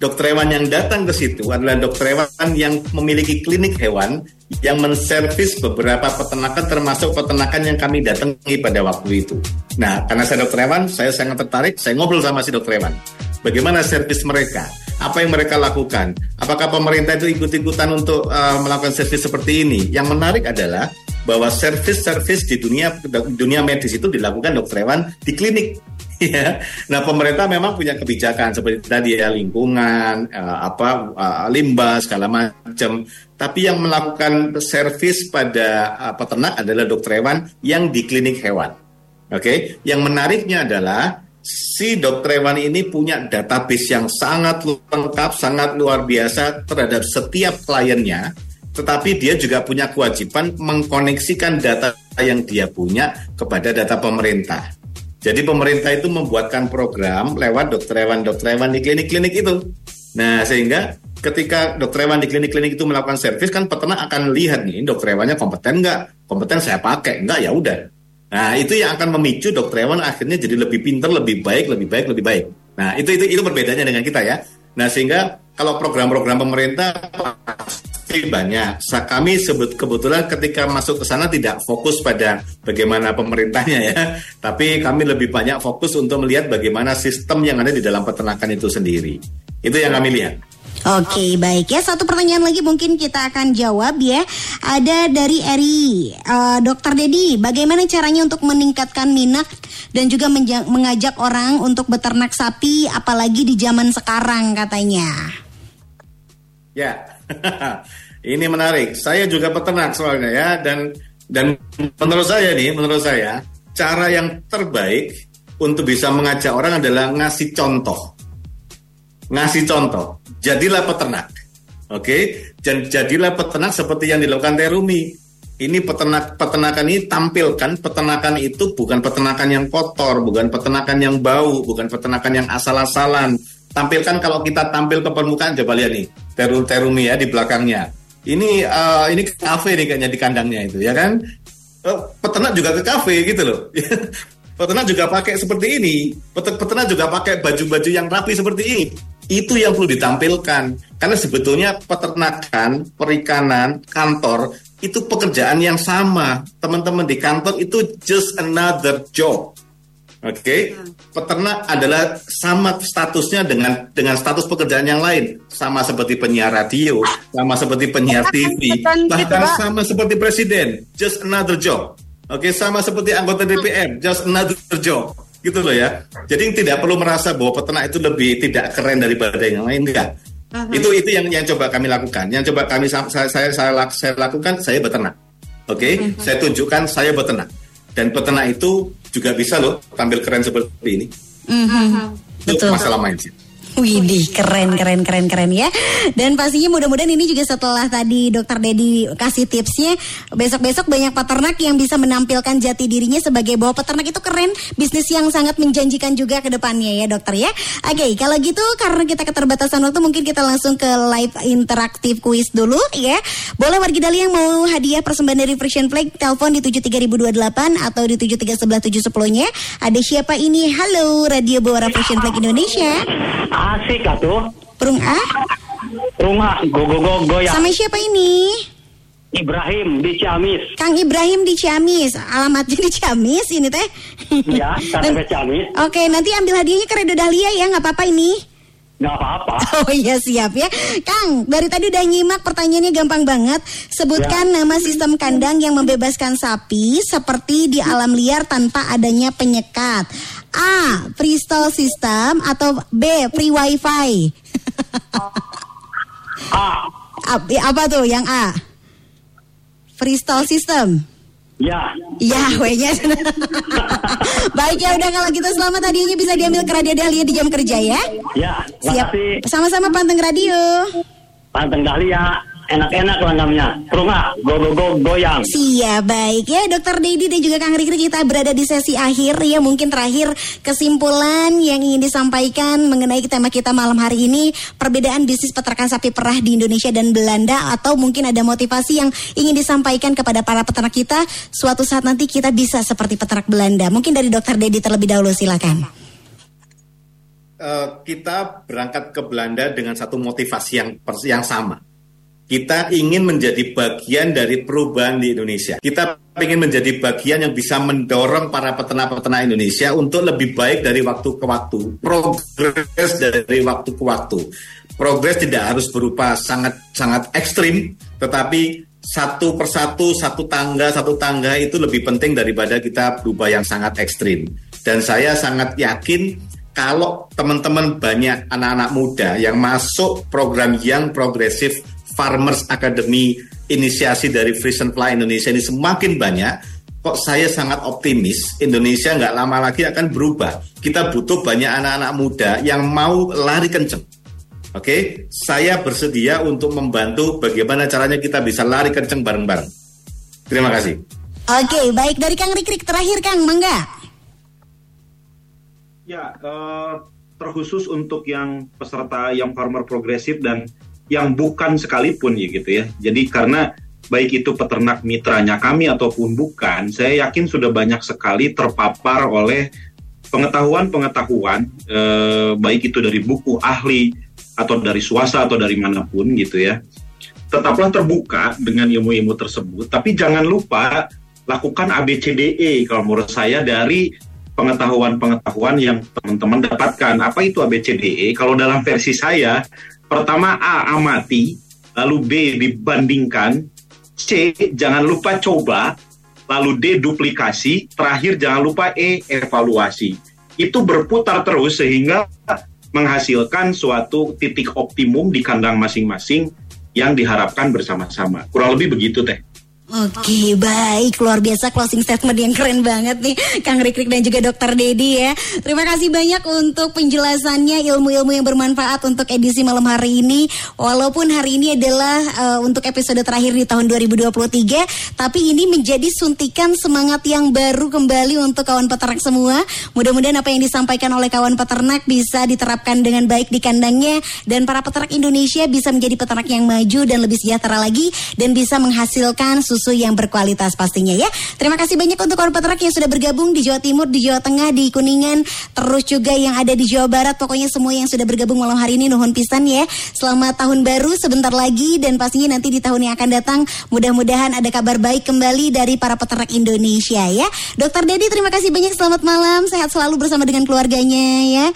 Dokter hewan yang datang ke situ adalah dokter hewan yang memiliki klinik hewan yang menservis beberapa peternakan termasuk peternakan yang kami datangi pada waktu itu. Nah, karena saya dokter hewan, saya sangat tertarik, saya ngobrol sama si dokter hewan. Bagaimana servis mereka? Apa yang mereka lakukan? Apakah pemerintah itu ikut-ikutan untuk uh, melakukan servis seperti ini? Yang menarik adalah bahwa servis-servis di dunia dunia medis itu dilakukan dokter hewan di klinik. Ya, nah pemerintah memang punya kebijakan seperti tadi ya lingkungan, eh, apa eh, limbah segala macam. Tapi yang melakukan servis pada eh, peternak adalah dokter hewan yang di klinik hewan. Oke, yang menariknya adalah si dokter hewan ini punya database yang sangat lengkap, sangat luar biasa terhadap setiap kliennya. Tetapi dia juga punya kewajiban mengkoneksikan data yang dia punya kepada data pemerintah. Jadi pemerintah itu membuatkan program lewat dokter hewan dokter hewan di klinik-klinik itu. Nah sehingga ketika dokter hewan di klinik-klinik itu melakukan servis kan peternak akan lihat nih dokter hewannya kompeten nggak, kompeten saya pakai nggak ya udah. Nah itu yang akan memicu dokter hewan akhirnya jadi lebih pintar, lebih baik, lebih baik, lebih baik. Nah itu itu itu berbedanya dengan kita ya. Nah sehingga kalau program-program pemerintah pasti banyak. Kami sebut kebetulan ketika masuk ke sana tidak fokus pada bagaimana pemerintahnya ya, tapi kami lebih banyak fokus untuk melihat bagaimana sistem yang ada di dalam peternakan itu sendiri. Itu yang kami lihat. Oke baik ya satu pertanyaan lagi mungkin kita akan jawab ya ada dari Eri Eh, Dokter Dedi bagaimana caranya untuk meningkatkan minat dan juga mengajak orang untuk beternak sapi apalagi di zaman sekarang katanya Ya, ini menarik. Saya juga peternak soalnya ya, dan dan menurut saya nih, menurut saya cara yang terbaik untuk bisa mengajak orang adalah ngasih contoh, ngasih contoh. Jadilah peternak, oke? Dan jadilah peternak seperti yang dilakukan Terumi. Ini peternak peternakan ini tampilkan peternakan itu bukan peternakan yang kotor, bukan peternakan yang bau, bukan peternakan yang asal-asalan. Tampilkan kalau kita tampil ke permukaan coba lihat nih teru terumi ya di belakangnya. Ini eh, ini kafe nih kayaknya di kandangnya itu ya kan. Eh, peternak juga ke kafe gitu loh. peternak juga pakai seperti ini. Pet- Peternak juga pakai baju-baju yang rapi seperti ini. Itu yang perlu ditampilkan. Karena sebetulnya peternakan, perikanan, kantor itu pekerjaan yang sama. Teman-teman di kantor itu just another job. Oke, peternak adalah sama statusnya dengan dengan status pekerjaan yang lain, sama seperti penyiar radio, sama seperti penyiar TV, bahkan sama seperti presiden, just another job. Oke, sama seperti anggota DPR, just another job, gitu loh ya. Jadi tidak perlu merasa bahwa peternak itu lebih tidak keren daripada yang lain, enggak. Itu itu yang yang coba kami lakukan. Yang coba kami saya saya saya, saya lakukan saya beternak. Oke, saya tunjukkan saya beternak. Dan peternak itu juga bisa loh tampil keren seperti ini. Mhm. Itu Betul. masalah mindset. Widih, keren, keren, keren, keren ya. Dan pastinya mudah-mudahan ini juga setelah tadi Dokter Dedi kasih tipsnya, besok-besok banyak peternak yang bisa menampilkan jati dirinya sebagai bahwa peternak itu keren, bisnis yang sangat menjanjikan juga ke depannya ya dokter ya. Oke, kalau gitu karena kita keterbatasan waktu mungkin kita langsung ke live interaktif quiz dulu ya. Boleh wargi Dali yang mau hadiah persembahan dari Frisian Flag, telepon di 73028 atau di 7311710-nya. Ada siapa ini? Halo, Radio Bawara Frisian Flag Indonesia. Asik atuh. Burung A? Rumah go go go goyang. Sama siapa ini? Ibrahim di Ciamis. Kang Ibrahim di Ciamis. Alamatnya di Ciamis ini teh. Ya, KTP Ciamis. Oke, nanti ambil hadiahnya ke Redo Dahlia ya, nggak apa-apa ini. Nggak apa-apa. Oh iya siap ya Kang, dari tadi udah nyimak pertanyaannya gampang banget Sebutkan nama sistem kandang yang membebaskan sapi Seperti di alam liar tanpa adanya penyekat A. Freestyle system Atau B. Free wifi A. Apa tuh yang A? Freestyle system Ya. Ya, W-nya. Baik ya udah kalau gitu selamat hadiahnya bisa diambil ke Radio Dahlia di jam kerja ya. Ya, Siap. makasih. Sama-sama panteng radio. Panteng Dahlia. Enak-enak lah namanya. Rumah go go go goyang. Siap, baik ya Dokter Dedi dan juga Kang Rikri kita berada di sesi akhir ya mungkin terakhir kesimpulan yang ingin disampaikan mengenai tema kita malam hari ini perbedaan bisnis peternakan sapi perah di Indonesia dan Belanda atau mungkin ada motivasi yang ingin disampaikan kepada para peternak kita suatu saat nanti kita bisa seperti peternak Belanda. Mungkin dari Dokter Dedi terlebih dahulu silakan. Eh, kita berangkat ke Belanda dengan satu motivasi yang pers- yang sama. Kita ingin menjadi bagian dari perubahan di Indonesia. Kita ingin menjadi bagian yang bisa mendorong para peternak-peternak Indonesia untuk lebih baik dari waktu ke waktu. Progres dari waktu ke waktu. Progres tidak harus berupa sangat-sangat ekstrim, tetapi satu persatu, satu tangga, satu tangga itu lebih penting daripada kita berubah yang sangat ekstrim. Dan saya sangat yakin kalau teman-teman banyak anak-anak muda yang masuk program Young Progressive Farmers Academy inisiasi dari Frisian Fly Indonesia ini semakin banyak, kok saya sangat optimis Indonesia nggak lama lagi akan berubah. Kita butuh banyak anak-anak muda yang mau lari kenceng. Oke, saya bersedia untuk membantu bagaimana caranya kita bisa lari kenceng bareng-bareng. Terima kasih. Oke, baik dari Kang Rikrik terakhir Kang, mangga. Ya, eh, terkhusus untuk yang peserta yang farmer progresif dan yang bukan sekalipun ya gitu ya. Jadi karena baik itu peternak mitranya kami ataupun bukan, saya yakin sudah banyak sekali terpapar oleh pengetahuan-pengetahuan eh, baik itu dari buku ahli atau dari swasta atau dari mana pun gitu ya. tetaplah terbuka dengan ilmu-ilmu tersebut, tapi jangan lupa lakukan ABCDE kalau menurut saya dari pengetahuan-pengetahuan yang teman-teman dapatkan. Apa itu ABCDE? Kalau dalam versi saya, pertama A amati, lalu B dibandingkan, C jangan lupa coba, lalu D duplikasi, terakhir jangan lupa E evaluasi. Itu berputar terus sehingga menghasilkan suatu titik optimum di kandang masing-masing yang diharapkan bersama-sama. Kurang lebih begitu teh. Oke, baik. Luar biasa closing statement yang keren banget nih. Kang Rikrik dan juga Dokter Dedi ya. Terima kasih banyak untuk penjelasannya, ilmu-ilmu yang bermanfaat untuk edisi malam hari ini. Walaupun hari ini adalah uh, untuk episode terakhir di tahun 2023, tapi ini menjadi suntikan semangat yang baru kembali untuk kawan peternak semua. Mudah-mudahan apa yang disampaikan oleh kawan peternak bisa diterapkan dengan baik di kandangnya dan para peternak Indonesia bisa menjadi peternak yang maju dan lebih sejahtera lagi dan bisa menghasilkan susu yang berkualitas pastinya ya. Terima kasih banyak untuk peternak yang sudah bergabung di Jawa Timur, di Jawa Tengah, di Kuningan, terus juga yang ada di Jawa Barat. Pokoknya semua yang sudah bergabung malam hari ini nuhun pisan ya. Selamat tahun baru sebentar lagi dan pastinya nanti di tahun yang akan datang mudah-mudahan ada kabar baik kembali dari para peternak Indonesia ya. Dokter Dedi terima kasih banyak selamat malam, sehat selalu bersama dengan keluarganya ya.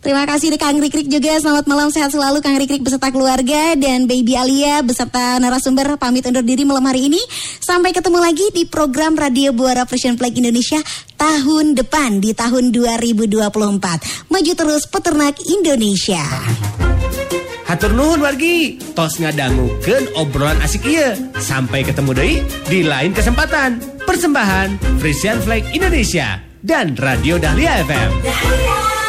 Terima kasih Kang Rikrik juga. Selamat malam, sehat selalu Kang Rikrik beserta keluarga dan Baby Alia beserta narasumber pamit undur diri malam hari ini. Sampai ketemu lagi di program Radio Buara Frisian Flag Indonesia tahun depan di tahun 2024. Maju terus peternak Indonesia. Hatur nuhun wargi, tos ngadangukeun obrolan asik iya. Sampai ketemu deui di lain kesempatan. Persembahan Frisian Flag Indonesia dan Radio Dahlia FM. Dahlia.